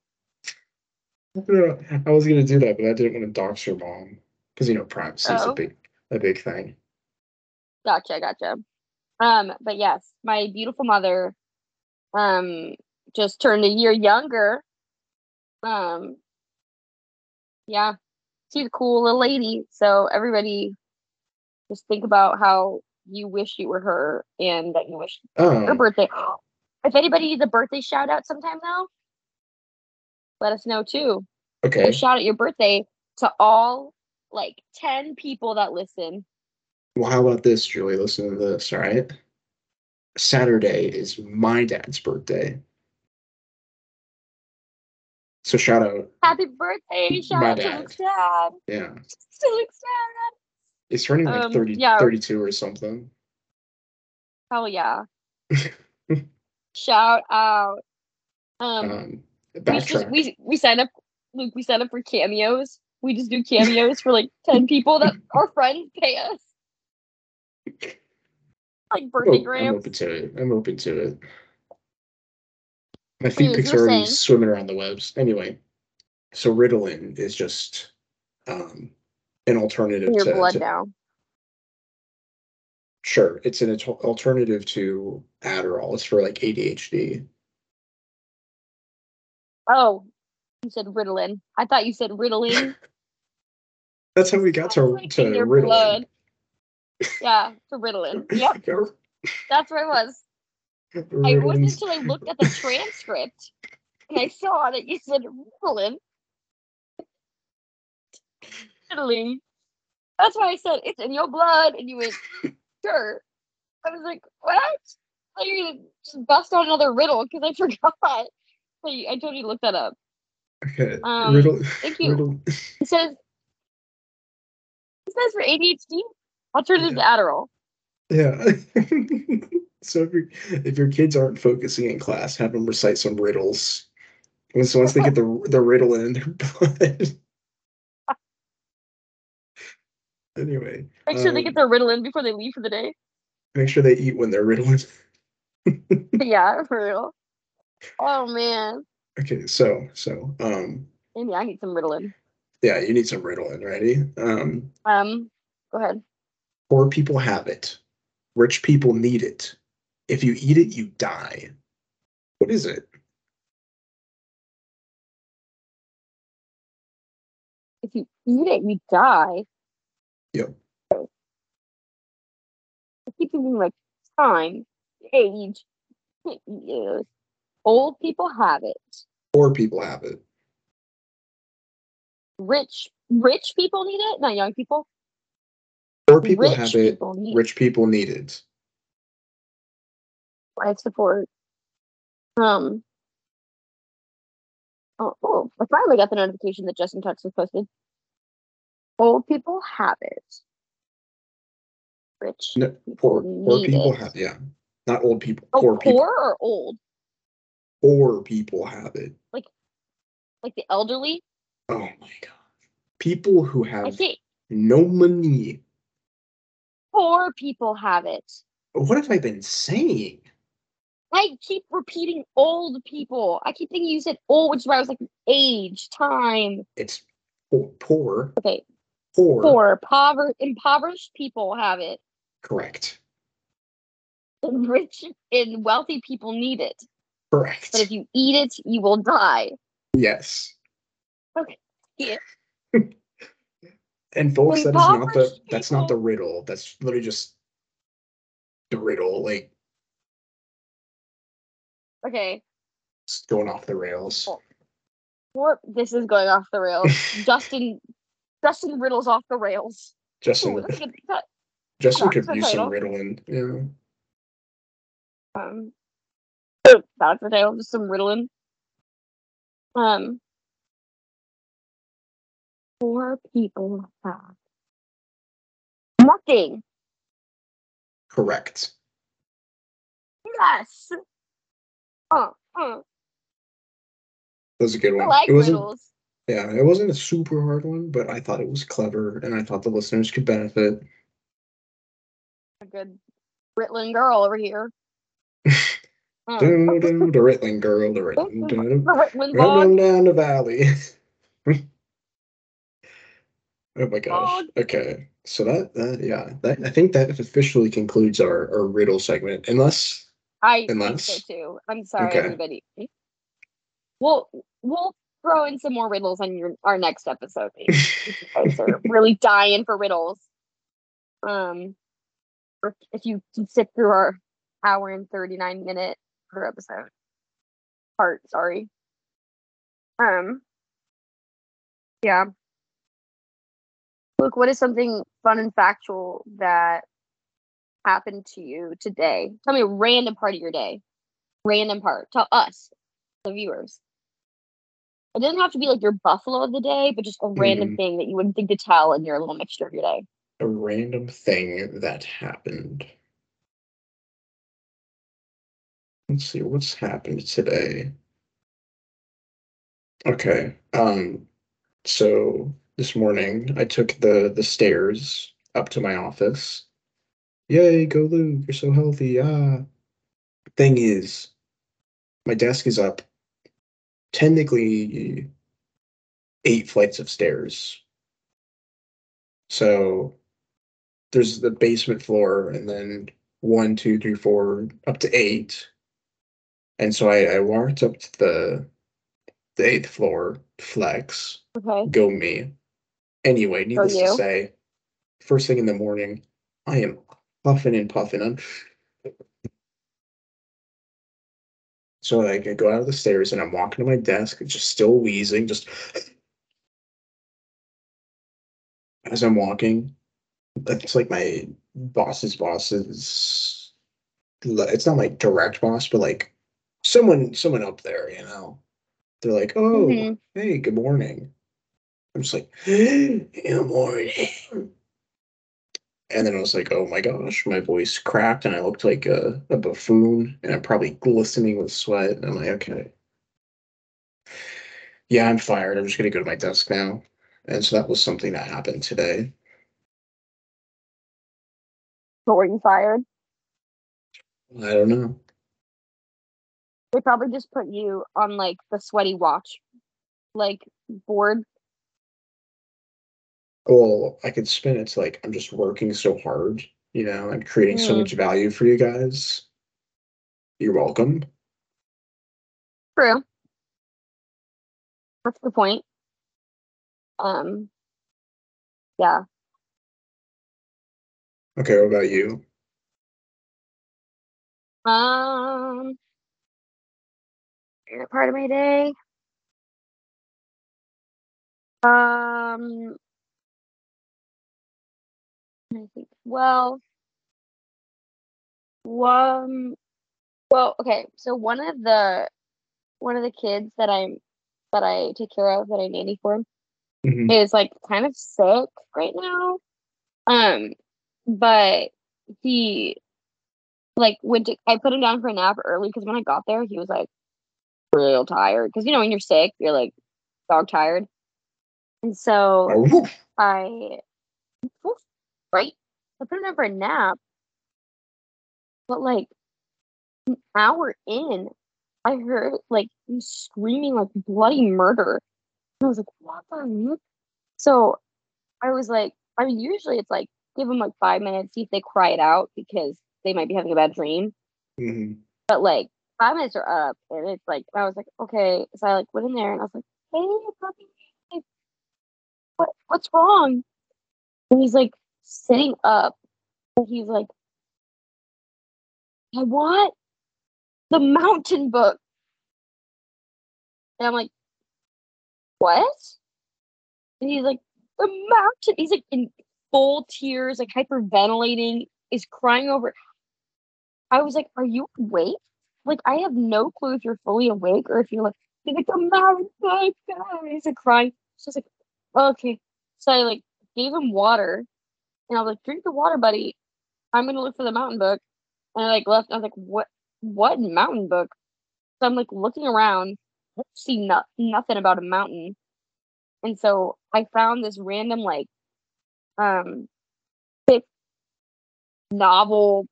was gonna do that, but I didn't want to dox your mom because you know privacy is oh. a big a big thing. Gotcha, gotcha. Um, but yes, my beautiful mother um just turned a year younger. Um yeah, she's a cool little lady. So everybody just think about how you wish you were her and that you wish oh. her Oh, birthday. If anybody needs a birthday shout out sometime though, let us know too. okay. We'll shout out your birthday to all like 10 people that listen. Well, how about this, Julie? Listen to this, all right? Saturday is my dad's birthday. So shout out, Happy birthday! Shout My out to dad. Luke's dad. yeah. To Luke's dad. He's turning like Um, 30, yeah. 32 or something. Hell yeah. [LAUGHS] Shout out. Um, Um, we just we we signed up Luke, we signed up for cameos. We just do cameos for like 10 [LAUGHS] people that our friends pay us. Like birthday I'm open to it. I'm open to it. My feet pics are already saying- swimming around the webs. Anyway, so Ritalin is just um, an alternative in your to, blood to- now. Sure, it's an alternative to Adderall. It's for like ADHD. Oh, you said Ritalin. I thought you said Ritalin. [LAUGHS] That's how we got to, Like to Ritalin. blood. Yeah, to Ritalin. [LAUGHS] Yep, that's where it was. I wasn't until I looked at the transcript and I saw that you said Ritalin. Ritalin. That's why I said it's in your blood, and you went, [LAUGHS] sure. I was like, what? I you gonna just bust out another riddle because I [LAUGHS] forgot. So I told you to look that up. Okay, Um, Rital- thank you. Rital- It says it says for ADHD, I'll turn alternative to Adderall. Yeah. [LAUGHS] so if, your if your kids aren't focusing in class, have them recite some riddles. Once once they get the the riddle in their blood. Anyway, Make sure they um, get their Ritalin before they leave for the day. make sure they eat when they're riddling. [LAUGHS] yeah, for real. Oh man, Okay, so so um maybe I need some Ritalin. yeah, you need some Ritalin, ready? Um, Um, go ahead. poor people have it. Rich people need it. If you eat it, you die. What is it? If you eat it, you die. Yep. I keep thinking like time, age. can't eat it. Old people have it. Poor people have it. Rich rich people need it, not young people. Poor people rich have it. people Rich people need it. life support. Um. Oh, oh, I finally got the notification that Justin Tux was posted. Old people have it. Rich No, poor poor people it. have yeah. Not old people. Oh, poor poor, people. or old? Poor people have it. Like like the elderly? Oh my god. People who have no money. poor people have it. What have I been saying? I keep repeating old people. I keep thinking you said old, which is why I was like age, time. It's poor, poor, Okay, poor. poor, pover- impoverished people have it. Correct. And rich and wealthy people need it. Correct. But if you eat it, you will die. yes. Okay. Yeah. [LAUGHS] And folks, that is not the that's not the riddle. That's literally just the riddle, like Okay. it's going off the rails. Or this is going off the rails. [LAUGHS] Justin Justin riddles off the rails. Justin Ooh, good that, Justin could use some riddling. Yeah. um that's the title, just some riddling. Um Poor people have nothing. Correct. Yes. Uh, uh, That was a good I one. like it wasn't riddles. Yeah, it wasn't a super hard one, but I thought it was clever and I thought the listeners could benefit. A good Ritlin girl over here. [LAUGHS] Uh, Dun, dun, the Rittling girl, the [LAUGHS] the dun, dog. down the valley. [LAUGHS] oh my gosh. Okay. So that, that yeah, that I think that officially concludes our, our riddle segment. Unless I Unless- think so too. I'm sorry, Okay. everybody. We'll we'll throw in some more riddles on your our next episode. maybe. [LAUGHS] you guys are really dying for riddles. Um, if you can sit through our hour and thirty nine minute per episode part, sorry. Um, yeah. Look, what is something fun and factual that happened to you today? Tell me a random part of your day. Random part. Tell us, the viewers. It doesn't have to be like your buffalo of the day, but just a random Mhm. thing that you wouldn't think to tell in your little mixture of your day. a random thing that happened. Let's see what's happened today. Okay. Um so this morning I took the the stairs up to my office. Yay, go Luke, you're so healthy. Ah. Thing is, my desk is up technically eight flights of stairs. So there's the basement floor and then one, two, three, four, up to eight. And so I, I walked up to the the eighth floor, flex, Okay. go me. Anyway, needless to say, first thing in the morning, I am puffing and puffing. I'm so like, I go out of the stairs and I'm walking to my desk, just still wheezing, just as I'm walking. It's like my boss's boss's. It's not like direct boss, but like someone, someone up there, you know. They're like, "Oh, Mhm. hey, good morning." I'm just like, [GASPS] "Good morning." And then I was like, "Oh my gosh!" My voice cracked, and I looked like a, a buffoon, and I'm probably glistening with sweat. And I'm like, "Okay, yeah, I'm fired. I'm just gonna go to my desk now." And so that was something that happened today. But were you fired? I don't know. They probably just put you on like the sweaty watch, like board. Well, I could spin it to like I'm just working so hard, you know, I'm creating so Mm. much value for you guys. You're welcome. True. That's the point. Um. Yeah. Okay, what about you? Um. Part of my day. Um. I think. Well. One. Well, okay. So one of the one of the kids that I'm that I take care of that I nanny for Mhm. is like kind of sick right now. Um, but he like went to I put him down for a nap early because when I got there he was like real tired because you know when you're sick you're like dog tired, and so Oh. [LAUGHS] I right I put him down for a nap, but like an hour in I heard like him screaming like bloody murder. And I was like, what the heck? So I was like, I mean, usually it's like give them like five minutes, see if they cry it out because they might be having a bad dream. Mhm. But like five minutes are up, and it's like I was like, okay. So I like went in there and I was like, hey, puppy, what what's wrong? And he's like sitting up, and he's like, I want the mountain book. And I'm like, what? And he's like, the mountain. He's like in full tears, like hyperventilating, is crying over. I was like, are you awake? Like, I have no clue if you're fully awake or if you're like, he's like, the mountain book. ah," He's like crying. So I was like, okay. So I like gave him water and I was like, drink the water, buddy. I'm gonna look for the mountain book. And I like left. I was like, what? What mountain book? So I'm like looking around. See no- nothing about a mountain. And so I found this random like um thick novel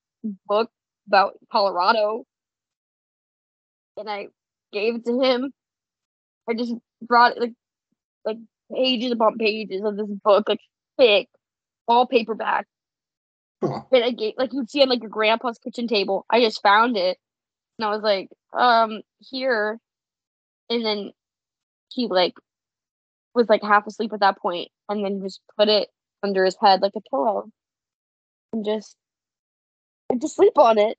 book about Colorado. And I gave it to him. I just brought like like pages upon pages of this book, like thick, all paperback. Huh. And I gave, like you'd see on like your grandpa's kitchen table. I just found it, and I was like, um, here. And then he like was like half asleep at that point, and then just put it under his head like a pillow, and just went to sleep on it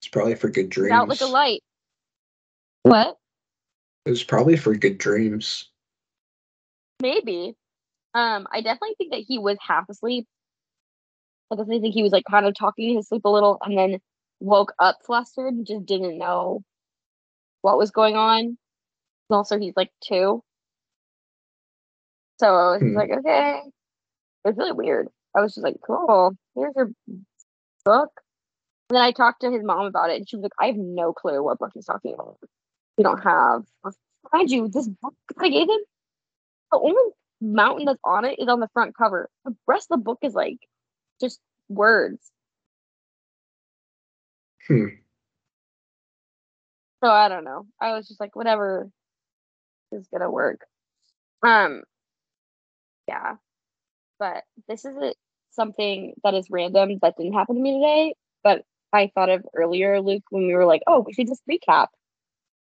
It's probably for good dreams. without like a light. What? It was probably for good dreams. Maybe. Um, I definitely think that he was half asleep. I definitely think he was like kind of talking in his sleep a little and then woke up flustered and just didn't know what was going on. Also, he's like two. So I was Hmm. like, okay. It was really weird. I was just like, cool, here's your book. And then I talked to his mom about it and she was like, I have no clue what book he's talking about. We don't have. Mind you, this book I gave him, the only mountain that's on it is on the front cover. The rest of the book is like just words. Hmm. So I don't know. I was just like, whatever is gonna work. Um, yeah, but this isn't something that is random that didn't happen to me today. But I thought of earlier, Luke, when we were like, oh, we should just recap,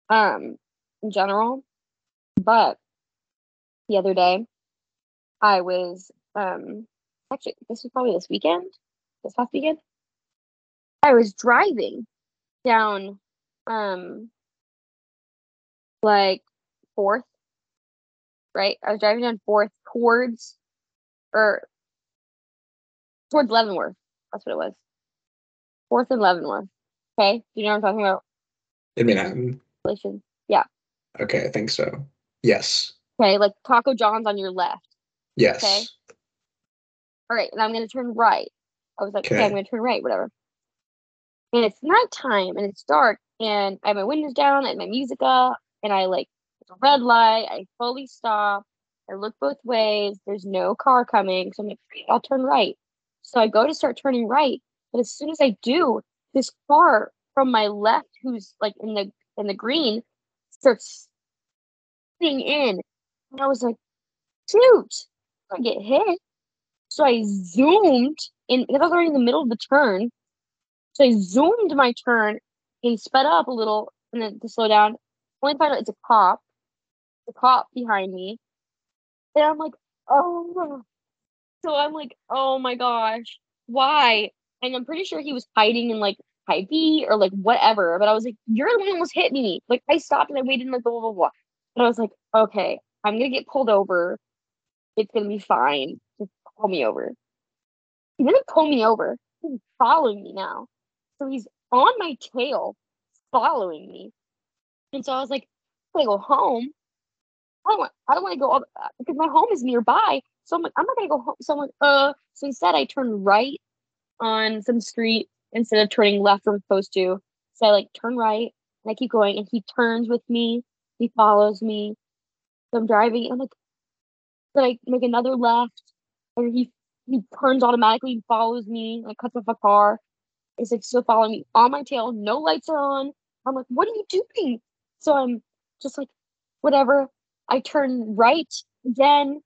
um, in general. But the other day, I was um actually this was probably this weekend, this past weekend. I was driving down um like fourth right? I was driving down fourth towards or towards leavenworth. That's what it was. Fourth and leavenworth. Okay? Do you know what i'm talking about? In Manhattan. relation. Okay, I think so. Yes. okay like taco john's on your left Yes. Okay. all right and i'm gonna turn right. I was like okay, i'm gonna turn right whatever. And it's nighttime and it's dark and i have my windows down and my music up and i like it's a red light i fully stop i look both ways there's no car coming so I'm like, I'll turn right. So i go to start turning right but as soon as i do this car from my left who's like in the in the green starts spinning in. And i was like shoot i get hit so i zoomed in because i was already in the middle of the turn so I zoomed my turn and sped up a little and then to slow down. Only find out it's a cop. The cop behind me. And I'm like, oh. So I'm like, oh my gosh, why? And I'm pretty sure he was hiding in like Hy-Vee or like whatever. But I was like, you're the one who almost hit me. Like I stopped and I waited like blah blah. blah. And I was like, okay, I'm gonna get pulled over. It's gonna be fine. Just pull me over. He didn't pull me over. He's following me now. So he's on my tail, following me. And so I was like, I go home. I don't want, I don't want to go all the- because my home is nearby. So I'm like, I'm not gonna go home. So I'm like, uh, so instead I turn right on some street instead of turning left where I'm supposed to. So I like turn right and I keep going and he turns with me. He follows me. So I'm driving I'm like, then I make another left and he he turns automatically and follows me, like cuts off a car. Is like still following me on my tail, no lights are on. I'm like, what are you doing? So I'm just like, whatever. I turn right again,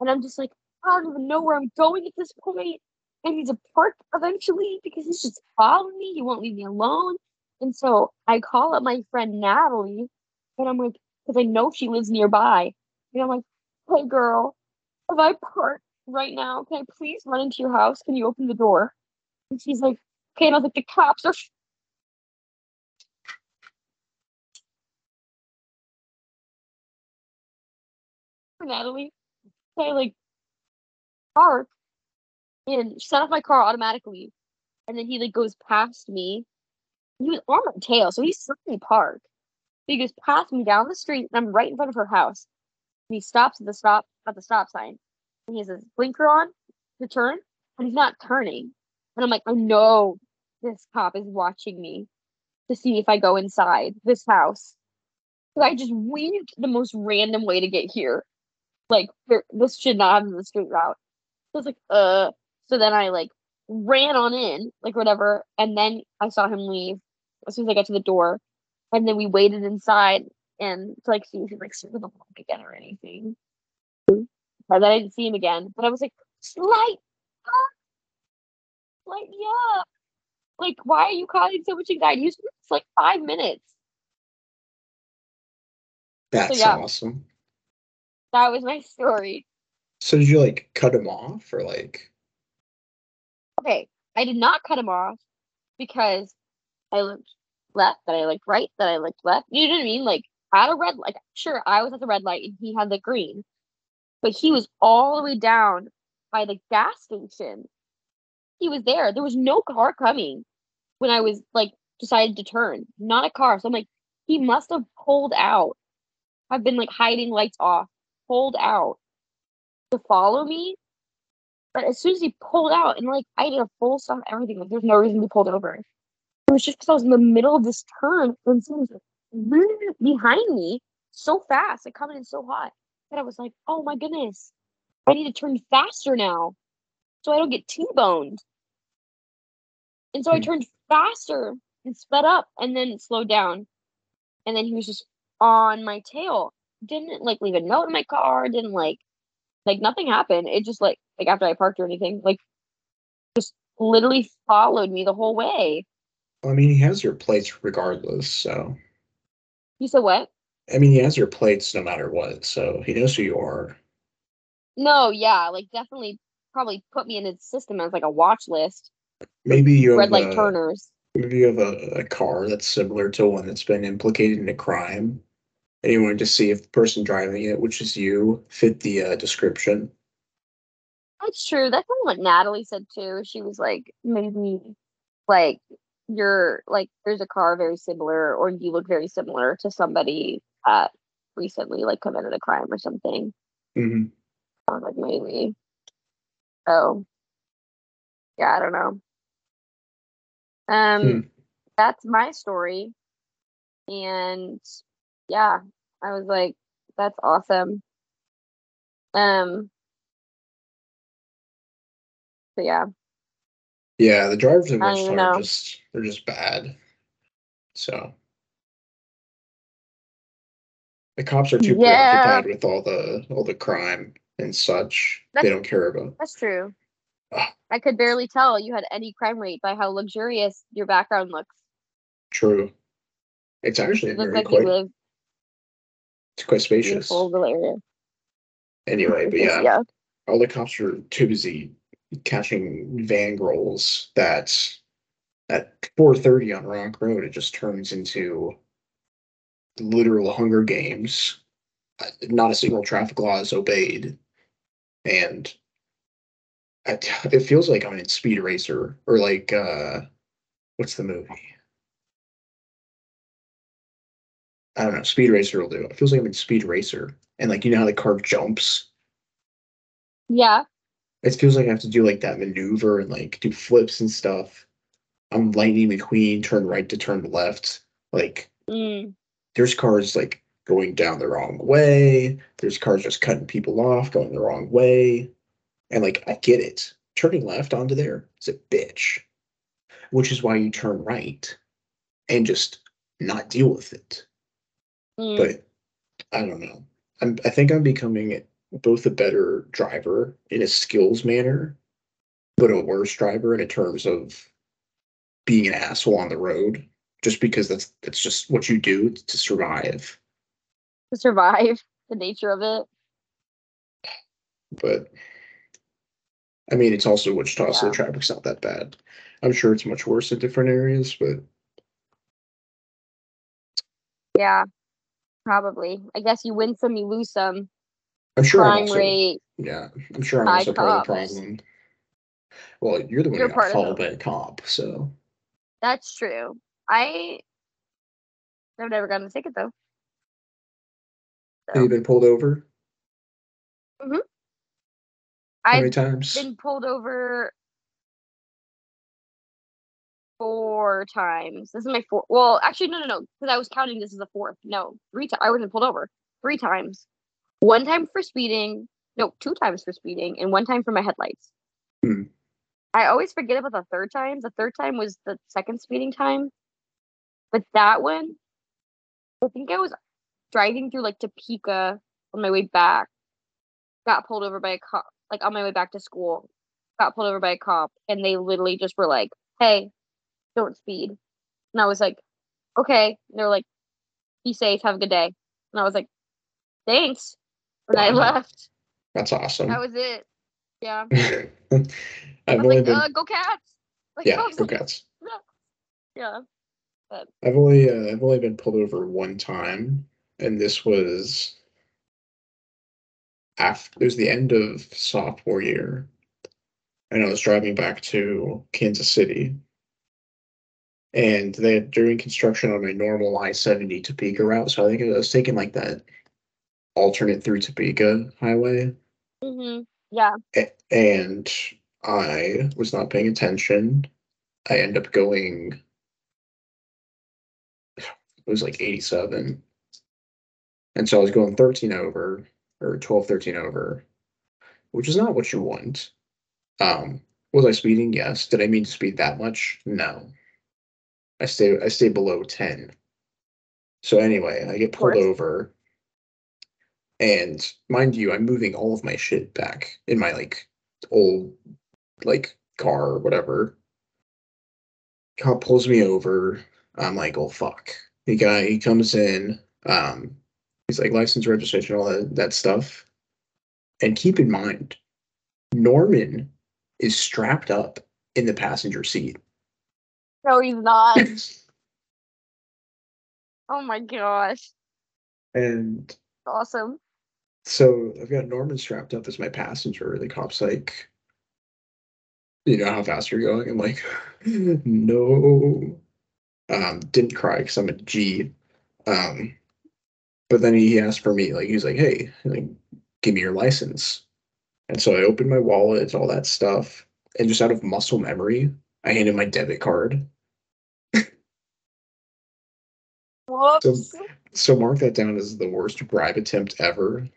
and I'm just like, I don't even know where I'm going at this point. I need to park eventually because he's just following me. He won't leave me alone. And so I call up my friend Natalie, and I'm like, because I know she lives nearby. And I'm like, hey girl, if I park right now, can I please run into your house? Can you open the door? And she's like, okay. And I was like, the cops are. Natalie, I like park and shut off my car automatically. And then he like goes past me. He was on my tail, so he saw me park. He goes past me down the street, and I'm right in front of her house. He stops at the stop at the stop sign. And he has his blinker on to turn, but he's not turning. And I'm like, I know this cop is watching me to see if I go inside this house. So I just winged the most random way to get here. Like this should not have been the street route. So I was like, uh. So then I like ran on in, like whatever, and then I saw him leave as soon as I got to the door, and then we waited inside and to like see if he like started the block again or anything. Mm-hmm. And then I didn't see him again. But I was like, light up, light me up. Like, why are you causing so much anxiety? You spent like five minutes. That's yeah. awesome. That was my story. So did you like cut him off or like? Okay, I did not cut him off because I looked left, then I looked right, then I looked left. You know what I mean? Like at a red light. sure I was at the red light and he had the green. But he was all the way down by the gas station. He was there. There was no car coming when I was like decided to turn. Not a car. So I'm like, he must have pulled out. I've been like hiding lights off, pulled out to follow me. But as soon as he pulled out and like I did a full stop, everything, like there's no reason to be pulled over. It was just because I was in the middle of this turn and someone was behind me so fast, like coming in so hot that I was like, oh my goodness, I need to turn faster now so I don't get T-boned. And so I Hmm. turned faster and sped up and then slowed down. And then he was just on my tail. Didn't like leave a note in my car, didn't like like nothing happened. It just like like after I parked or anything, like just literally followed me the whole way. I mean, he has your plates regardless. So You said what? I mean, he has your plates no matter what. So he knows who you are. No, yeah, like definitely probably put me in his system as like a watch list. Maybe you have Red light a, turners. maybe you have a, a car that's similar to one that's been implicated in a crime, and you wanted to see if the person driving it, which is you, fit the uh, description. That's true. That's kind of what Natalie said too. She was like, maybe like you're like there's a car very similar or you look very similar to somebody that recently like committed a crime or something. Mm-hmm. I was like, maybe. Oh. Yeah, I don't know. Um Hmm. that's my story. And yeah, I was like, that's awesome. Um so yeah. Yeah, the drivers in I don't are just they're just bad. So the cops are too Yeah. preoccupied with all the all the crime and such. they That's- don't care about. That's true. Ah. I could barely tell you had any crime rate by how luxurious your background looks. True. It's actually It looks very like you quite live it's quite in a spacious. full little area. Anyway, but yeah, yeah. all the cops are too busy catching van girls that at 4.30 on Rock Road, it just turns into literal Hunger Games. Uh, Not a single traffic law is obeyed. And I, it feels like I'm in Speed Racer or like, uh, what's the movie? I don't know. Speed Racer will do. It feels like I'm in Speed Racer. And like, you know how the car jumps? Yeah. It feels like I have to do like that maneuver and like do flips and stuff. I'm Lightning McQueen, turn right to turn left. Like Mm. there's cars like going down the wrong way. There's cars just cutting people off, going the wrong way. And like I get it. Turning left onto there is a bitch. Which is why you turn right and just not deal with it. Mm. But I don't know. I'm I think I'm becoming both a better driver in a skills manner, but a worse driver in terms of being an asshole on the road. Just because that's that's just what you do to survive. to survive the nature of it. But I mean, it's also Wichita, so the traffic's not that bad. I'm sure it's much worse in different areas, but Yeah. Probably. I guess you win some, you lose some. I'm sure I'm also rate. yeah, I'm sure I'm also part of the problem. Well, you're the one You're who got followed by a cop, so That's true. I I've never gotten a ticket though. have you been pulled over? Mm-hmm. How many I've times? been pulled over four times. This is my fourth. Well, actually, no, no, no, because I was counting this as a fourth. No, three times. I wasn't pulled over. Three times. One time for speeding. No, two times for speeding, and one time for my headlights. Hmm. I always forget about the third time. The third time was the second speeding time, but that one, I think I was driving through like Topeka on my way back, got pulled over by a cop, like on my way back to school, got pulled over by a cop, and they literally just were like, "Hey, don't speed," and I was like, "Okay." And they're like, "Be safe, have a good day," and I was like, "Thanks," and I left. That's awesome. That was it. Yeah. [LAUGHS] I've only like, been uh, "Go Cats!" Like, yeah, go cats. [LAUGHS] yeah. I've only uh, I've only been pulled over one time, and this was after it was the end of sophomore year, and I was driving back to Kansas City, and they had during construction on a normal I seventy Topeka route, so I think I was taking like that alternate through Topeka highway, hmm Yeah. a- and I was not paying attention. I end up going. It was like 87. And so I was going 13 over or 12, 13 over, which is not what you want. Um, was I speeding? Yes. Did I mean to speed that much? No. I stay I stay below 10. So anyway, I get pulled over. And mind you, I'm moving all of my shit back in my like old like car or whatever. Cop pulls me over. I'm like, oh fuck. The guy he comes in, um, he's like license registration, all that that stuff. And keep in mind, Norman is strapped up in the passenger seat. No, he's not. [LAUGHS] oh my gosh. and Awesome. So I've got Norman strapped up as my passenger. The cop's like, you know how fast you're going? I'm like, [LAUGHS] no. Um, didn't cry because I'm a G. Um, but then he asked for me, like, he's like, hey, like, give me your license. And so I opened my wallet, all that stuff, and just out of muscle memory, I handed my debit card. Whoops. So mark that down as the worst bribe attempt ever.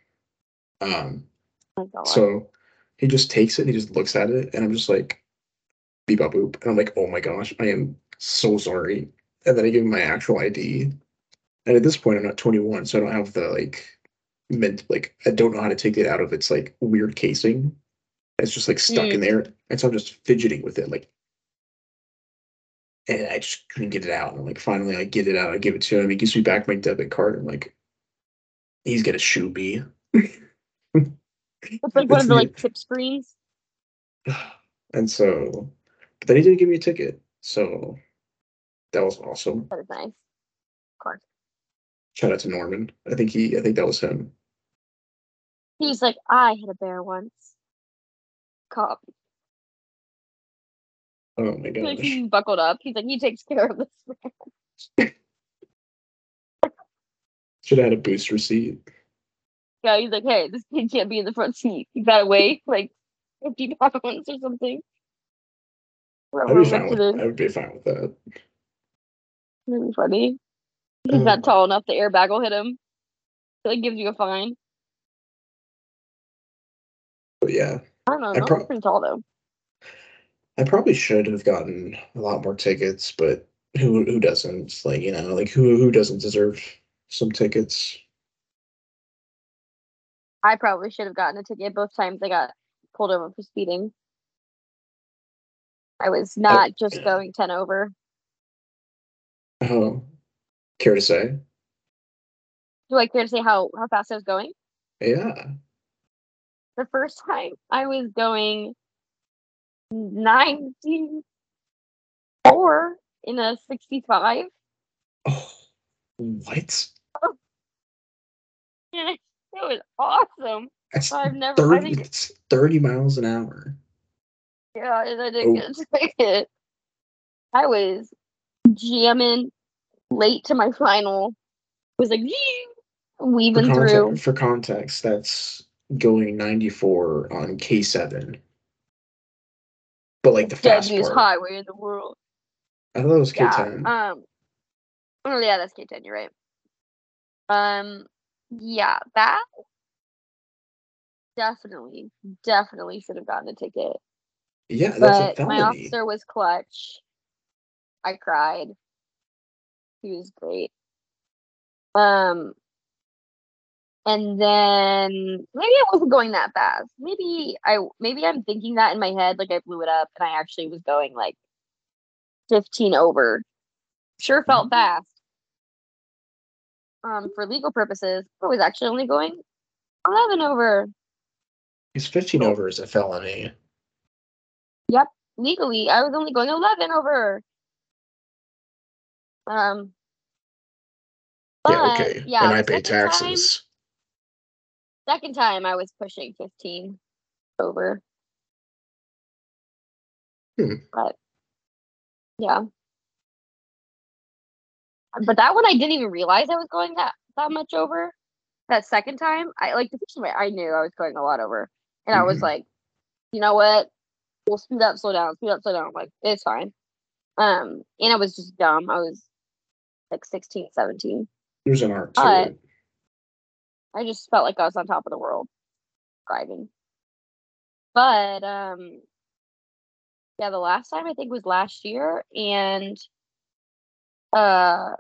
Um, Oh. So he just takes it and he just looks at it, and I'm just like, beep boop. And I'm like, oh my gosh, I am so sorry. And then I give him my actual ID. And at this point, I'm not 21, so I don't have the like meant like I don't know how to take it out of its like weird casing. It's just like stuck in there. And so I'm just fidgeting with it, like and I just couldn't get it out. And I'm like, finally I get it out, I give it to him, he gives me back my debit card. I'm like, he's gonna shoot me. [LAUGHS] It's like one It's of the like tip screens. [SIGHS] And so, but then he didn't give me a ticket. So that was awesome. That is nice. Of course. Shout out to Norman. I think he, I think that was him. He's like, I had a bear once. Cop. Oh my Like gosh. he's [LAUGHS] buckled up. He's like, he takes care of this. [LAUGHS] Should have had a booster seat. Yeah, he's like, hey, this kid can't be in the front seat. You gotta weigh like 50 [LAUGHS] pounds or something. I'd be fine with, it is. I would be fine with that. Really funny. He's not um, tall enough. The airbag will hit him. So it gives you a fine. But yeah, I don't know. I No, prob- pretty tall though. I probably should have gotten a lot more tickets, but who who doesn't? Like you know, like who who doesn't deserve some tickets? I probably should have gotten a ticket both times I got pulled over for speeding. I was oh. not just going 10 over. Oh, care to say? Do I care to say how, how fast I was going? Yeah. The first time I was going 94 in a 65. Oh, what? [LAUGHS] it was awesome. That's I've never, I 30, think, it's 30 miles an hour. yeah, and I Oh. didn't get a ticket. I was jamming late to my final. It Was like For, weaving through. context, for context, that's going 94 on K7. But like the fast deadliest part. highway in the world. I thought it was K10. Um. Oh yeah, that's K10. You're right. Um. Yeah, that definitely, definitely should have gotten a ticket. yeah, that's a But my officer was clutch. I cried. He was great. Um. and then maybe I wasn't going that fast. Maybe I maybe I'm thinking that in my head, like I blew it up, and I actually was going like 15 over. Sure felt Mhm. fast. Um, for legal purposes, I was actually only going 11 over. Because 15 over is a felony. Yep, legally, I was only going 11 over. Um. yeah, okay. Yeah, and I pay second time- taxes. second time I was pushing 15 over. Hmm. But yeah. But that one I didn't even realize I was going that that much over. That second time, I like the first time I knew I was going a lot over. And I was Mhm. like, you know what? We'll speed up, slow down, speed up, slow down. Like, it's fine. Um, and I was just dumb. I was like 16, 17. There's an art to it. I just felt like I was on top of the world driving. But um yeah, the last time I think was last year and uh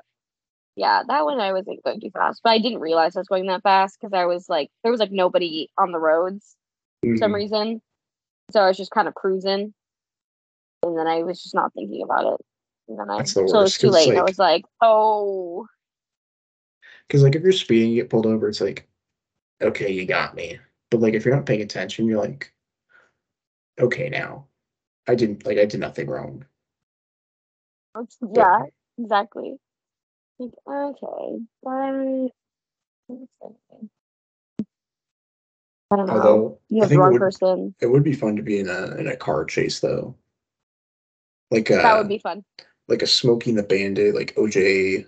yeah, that one I wasn't going too fast, but I didn't realize I was going that fast because I was like there was like nobody on the roads for some Mhm. reason. So I was just kind of cruising. And then I was just not thinking about it. And then I the so it was too late. and I was like, oh Because like if you're speeding, you get pulled over. It's like, okay, you got me. But like if you're not paying attention, you're like, okay, now I didn't like I did nothing wrong. Yeah, exactly. Like, okay, but I don't know. Although you have the think it wrong would, person. it would be fun to be in a in a car chase though. Like uh that would be fun. like a Smokey and the Bandit, like OJ,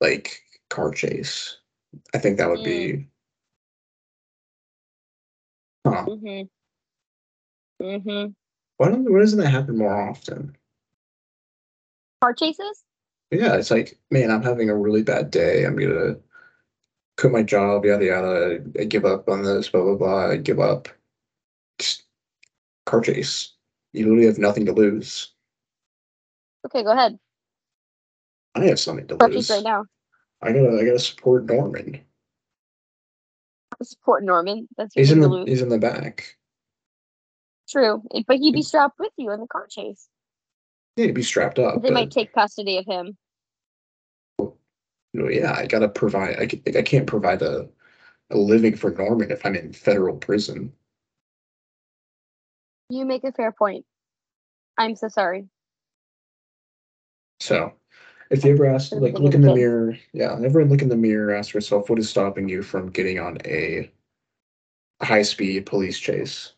like car chase. I think that would be. Huh. Mhm. Mhm. Why don't why doesn't that happen more often? Car chases? Yeah, it's like, man, I'm having a really bad day. I'm gonna quit my job, yada yada. I give up on this, blah blah blah. I give up. Just car chase. You literally have nothing to lose. Okay, go ahead. I have something to Car lose. right now. I gotta I gotta support Norman. Support Norman. That's He's in the lose. he's in the back. True, but he'd be strapped with you in the car chase. Yeah, he'd be strapped up. They might take custody of him. no, yeah, I gotta provide. I, ca- I can't provide a a living for Norman if I'm in federal prison. You make a fair point. I'm so sorry. So, if you ever ask, like, look in the mirror, yeah, ever look in the mirror, ask yourself, what is stopping you from getting on a high speed police chase?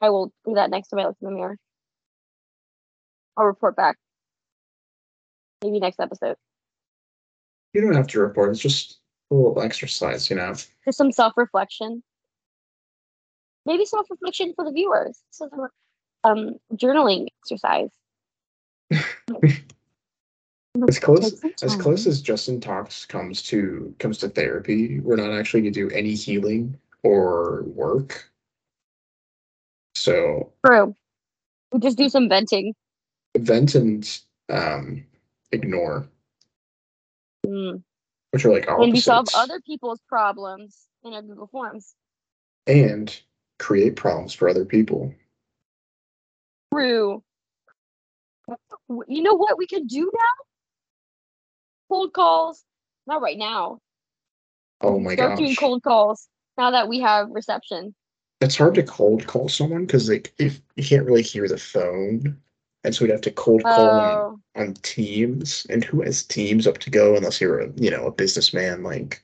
I will do that next time I look in the mirror. I'll report back. Maybe next episode. You don't have to report. It's just a little exercise, you know. Just some self reflection. Maybe self reflection for the viewers. So um journaling exercise. [LAUGHS] As close as close as Justin talks comes to comes to therapy, we're not actually gonna do any healing or work. So True. We just do some venting. vent and um ignore, Mm. which are like And we solve other people's problems in our Google Forms. and create problems for other people. True. You know what we could do now? Cold calls. Not right now. Oh my god. Start doing cold calls now that we have reception. It's hard to cold call someone because like if you can't really hear the phone. And so we'd have to cold call on, Oh, on Teams. And who has Teams up to go unless you're a you know a businessman like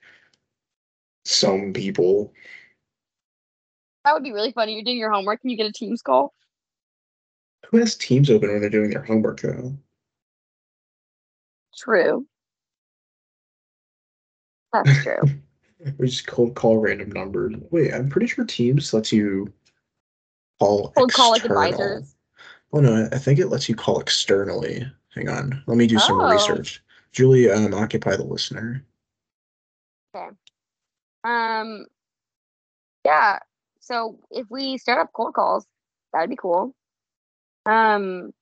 some people. that would be really funny. You're doing your homework and you get a Teams call. Who has Teams open when they're doing their homework though? True. That's [LAUGHS] true. We just cold call random numbers. Wait, I'm pretty sure Teams lets you call Cold call external. advisors. Oh no, I think it lets you call externally. Hang on, let me do some Oh. research. Julie, um, occupy the listener. Okay. Um, yeah. So if we start up cold calls, that'd be cool. Um,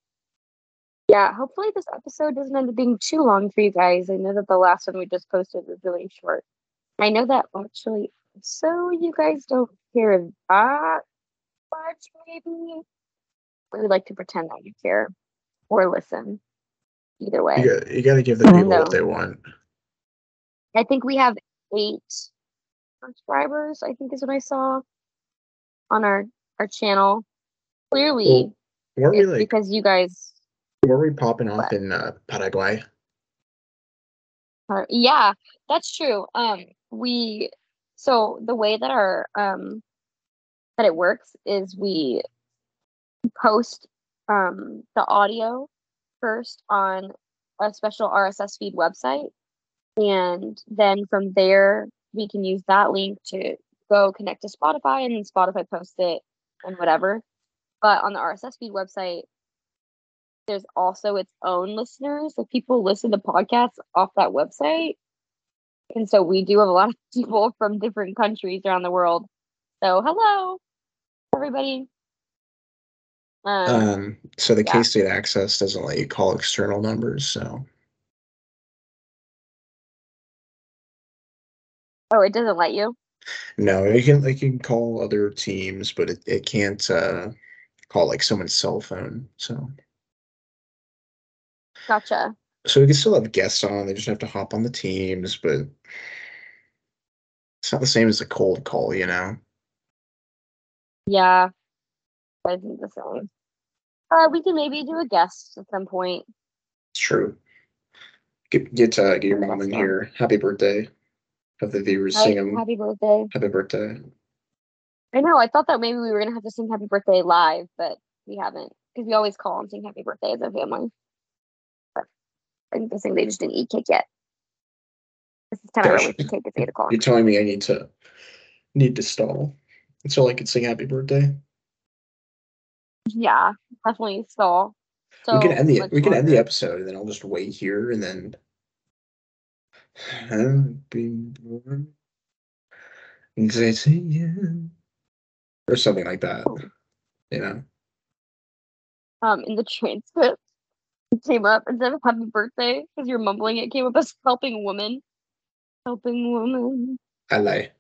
yeah, hopefully this episode doesn't end up being too long for you guys. I know that the last one we just posted was really short. I know that actually, so you guys don't hear that much, maybe. We would like to pretend that you care or listen. Either way. You got, you got to give the people know. what they want. I think we have eight subscribers, I think is what I saw on our our channel. Clearly, Well, we like because you guys were we popping off What? in uh, Paraguay? are, yeah, that's true. Um, we so the way that our um that it works is we post um the audio first on a special RSS feed website, and then from there we can use that link to go connect to Spotify, and Spotify posts it and whatever. But on the RSS feed website, there's also its own listeners. Like people listen to podcasts off that website. And so we do have a lot of [LAUGHS] people from different countries around the world. So hello, everybody. Um, Um, so the yeah. K-State access doesn't let you call external numbers, so oh, it doesn't let you. no, you can like you can call other teams, but it, it can't uh call like someone's cell phone. So Gotcha. So we can still have guests on, they just have to hop on the teams, but it's not the same as a cold call, you know. Yeah, I think the same. Uh, we can maybe do a guest at some point. It's true. Get get uh, get your mom in here. Happy birthday. Have the viewers Right? sing them Happy birthday. happy birthday. I know. I thought that maybe we were gonna have to sing happy birthday live, but we haven't because we always call and sing happy birthday as a family. I'm guessing they just didn't eat cake yet. This is kind of Gosh. early for cake. It's eight o'clock. You're telling me I need to need to stall until I can sing happy birthday. Yeah, definitely stall. So we can end the we can end the episode and then I'll just wait here and then happy to you or something like that. You know. Um, in the transcript, came up instead of happy birthday because you're mumbling. It came up as helping woman. Helping woman. Lie.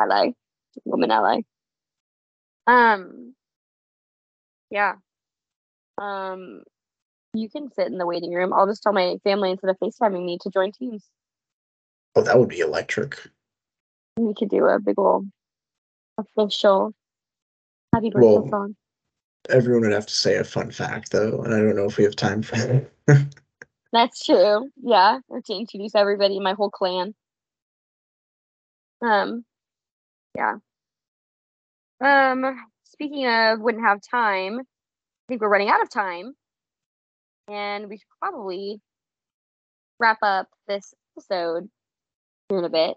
ally, woman ally. Um, yeah. Um, you can sit in the waiting room. I'll just tell my family instead of FaceTiming me to join teams. Oh, that would be electric. We could do a big old official happy birthday Well, song. Everyone would have to say a fun fact though, and I don't know if we have time for that. [LAUGHS] [LAUGHS] That's true. Yeah, or to introduce everybody, my whole clan. Um, yeah. Um, speaking of wouldn't have time, I think we're running out of time, and we should probably wrap up this episode here in a bit.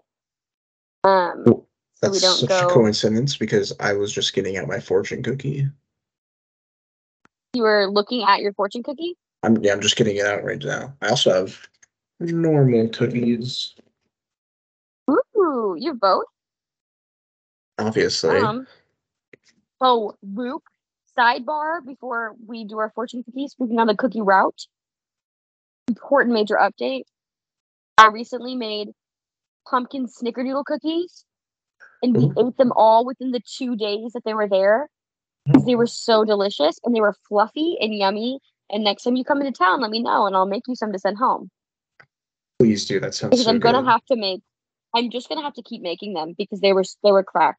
Um, so we That's don't such go. a coincidence because I was just getting out my fortune cookie. You were looking at your fortune cookie. I'm yeah, I'm just getting it out right now. I also have normal cookies, Ooh, you both. obviously. Um. Oh, Luke. Sidebar before we do our fortune cookies. Speaking on the cookie route, important major update. I recently made pumpkin snickerdoodle cookies, and we Ooh. ate them all within the two days that they were there because they were so delicious and they were fluffy and yummy. And next time you come into town, let me know, and I'll make you some to send home. Please do. That sounds Because so I'm gonna good. have to make. I'm just gonna have to keep making them because they were they were crack.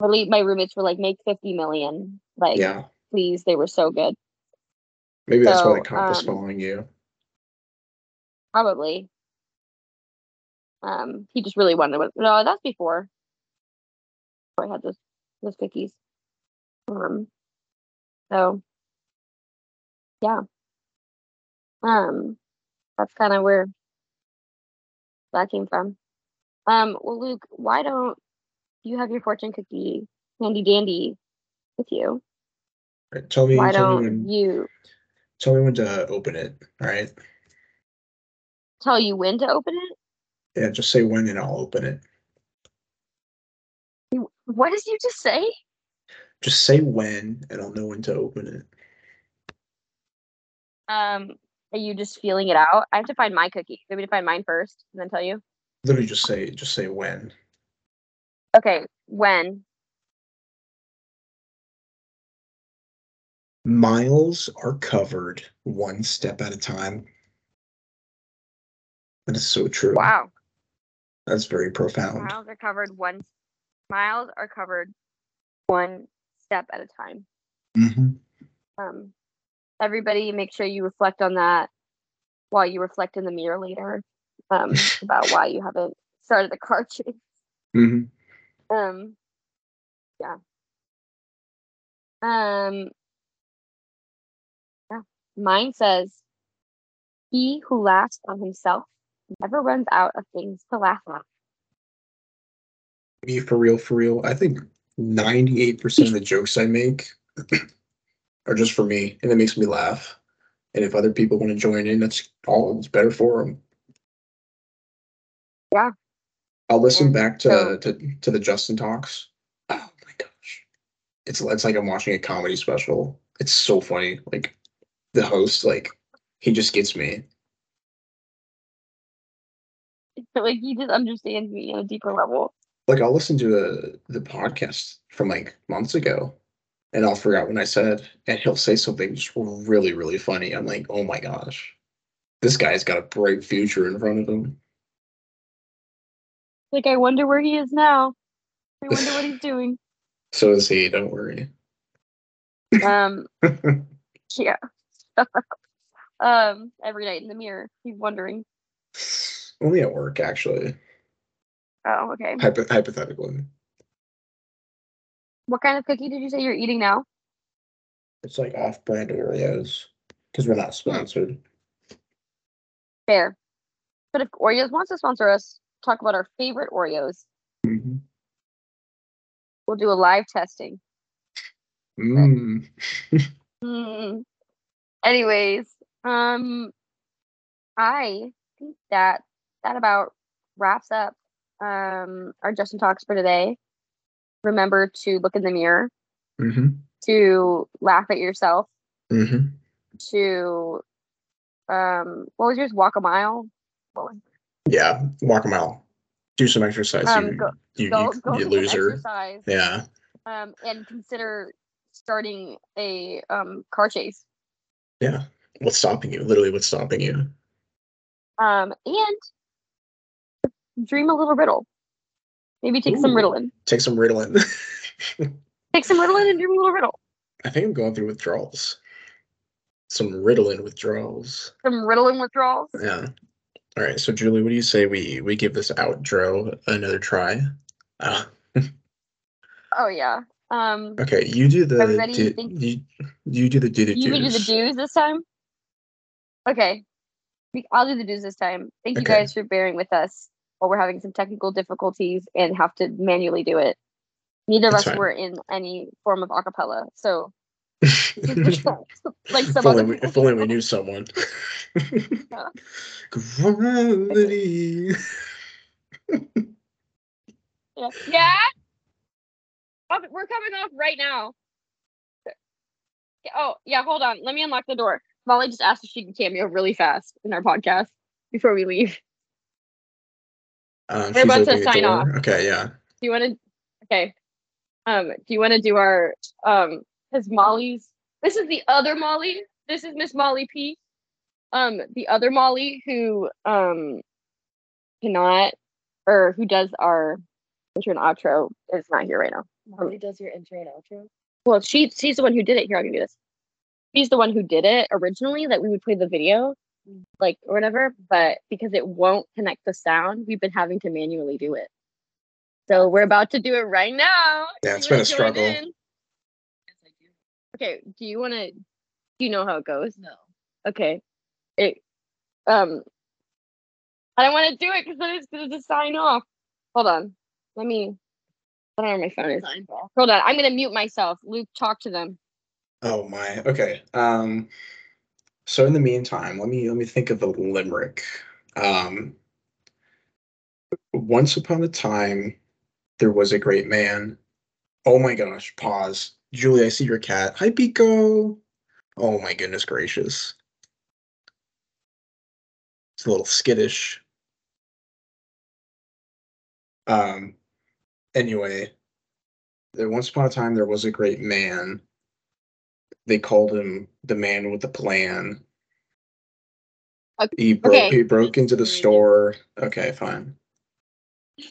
Really, my roommates were like, make 50 million. Like, yeah, please, they were so good. maybe that's why So, the cop is um, following you. Probably. Um, he just really wanted. No, that's before. Before I had those those cookies. Um. So. Yeah. Um, that's kind of where that came from. Um. Well, Luke, why don't you have your fortune cookie handy dandy with you? Right, tell me, Why tell don't when, you tell me when to open it. All right. tell you when to open it? Yeah, just say when and I'll open it. What did you just say? Just say when and I'll know when to open it. Um, are you just feeling it out? I have to find my cookie. Maybe to find mine first and then tell you. Literally, just say just say when. Okay, when? Miles are covered one step at a time. That is so true. Wow. That's very profound. Miles are covered one. Miles are covered one step at a time. hmm Um, everybody, make sure you reflect on that while you reflect in the mirror later um, [LAUGHS] about why you haven't started the car chase. hmm Um, yeah. Um, yeah. Mine says, "He who laughs on himself never runs out of things to laugh at." Me for real, for real. I think ninety-eight percent of the jokes I make [CLEARS THROAT] are just for me, and it makes me laugh. And if other people want to join in, that's all. It's better for them. Yeah. I'll listen And back to, so- to to the Justin talks. Oh my gosh, it's it's like I'm watching a comedy special. It's so funny. Like the host, like he just gets me. [LAUGHS] like he just understands me on a deeper level. Like I'll listen to the the podcast from like months ago, and I'll forget when I said, and he'll say something just really really funny. I'm like, oh my gosh, this guy's got a bright future in front of him. Like I wonder where he is now. I wonder what he's [LAUGHS] doing. So is he. Don't worry. Um, [LAUGHS] yeah. [LAUGHS] um, every night in the mirror, he's wondering. Only at work, actually. Oh, okay. Hypo- hypothetically, What kind of cookie did you say you're eating now? it's like off-brand Oreos because we're not sponsored. Fair. But if Oreos wants to sponsor us, talk about our favorite Oreos. Mhm. We'll do a live testing. Mm. [LAUGHS] Mm. Anyways, um, I think that that about wraps up um our Justin talks for today. Remember to look in the mirror, hmm to laugh at yourself, hmm to um, what was yours? Walk a mile. Yeah, walk a mile. Do some exercise. Um, you, go- you, go you, go you loser. exercise. Yeah. Um, and consider starting a um car chase. Yeah. What's stopping you? Literally, what's stopping you? Um, and dream a little riddle. Maybe take some Ooh. Ritalin. Take some Ritalin. [LAUGHS] [LAUGHS] Take some Ritalin and dream a little riddle. I think I'm going through withdrawals. Some Ritalin withdrawals. Some Ritalin withdrawals. Yeah. All right. So, Julie, what do you say we we give this outro another try? Uh, [LAUGHS] Oh yeah. Um, okay, you do the Everybody do, think- you you do the do the you do the do's. this time. Okay, I'll do the dues this time. Thank you guys for bearing with us while we're having some technical difficulties and have to manually do it. Neither of us fine. were in any form of acapella, so [LAUGHS] like if, only we, if only we knew someone. [LAUGHS] Gravity. Yeah. yeah? We're coming off right now. Oh, yeah, hold on. Let me unlock the door. Molly just asked if she can cameo really fast in our podcast before we leave. Um, We're about to sign door. off. Okay, yeah. Do you want to? Okay. Um, do you want to do our um? Because Molly's. This is the other Molly. This is Miss Molly P. Um, the other Molly who um cannot or who does our intro and outro is not here right now. Molly does your intro and outro. Well, she she's the one who did it. Here, I'm gonna do this. She's the one who did it originally. That we would play the video, like or whatever. But because it won't connect the sound, we've been having to manually do it. So we're about to do it right now. Yeah, You it's been a struggle. Yes, I do. Okay. Do you want to? Do you know how it goes? No. Okay. It. Um. I don't want to do it because then it's gonna just sign off. Hold on. Let me. I don't know where my phone is. Hold on. I'm gonna mute myself. Luke, talk to them. Oh my. Okay. Um so in the meantime, let me let me think of a limerick. Um once upon a time there was a great man. Oh my gosh, pause. Julie, I see your cat. Hi Pico. Oh my goodness gracious. It's a little skittish. Um. Anyway, there once upon a time there was a great man. They called him the man with the plan. Ok- He broke. okay. He broke into the store. Okay, fine.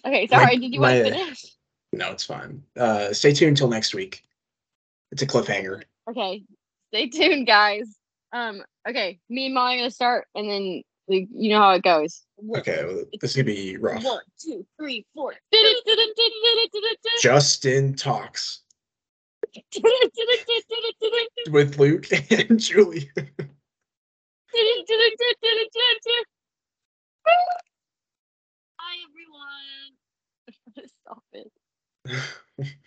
Okay, My- sorry. did you want to finish? No, it's fine. Uh, stay tuned until next week. It's a cliffhanger. Okay, stay tuned, guys. Um, okay, me and Molly are gonna start, and then like, you know how it goes. Okay, well, this is gonna be rough. One, two, three, four. Justin talks [LAUGHS] with Luke and Julie. Hi everyone. [LAUGHS] Stop it. [LAUGHS]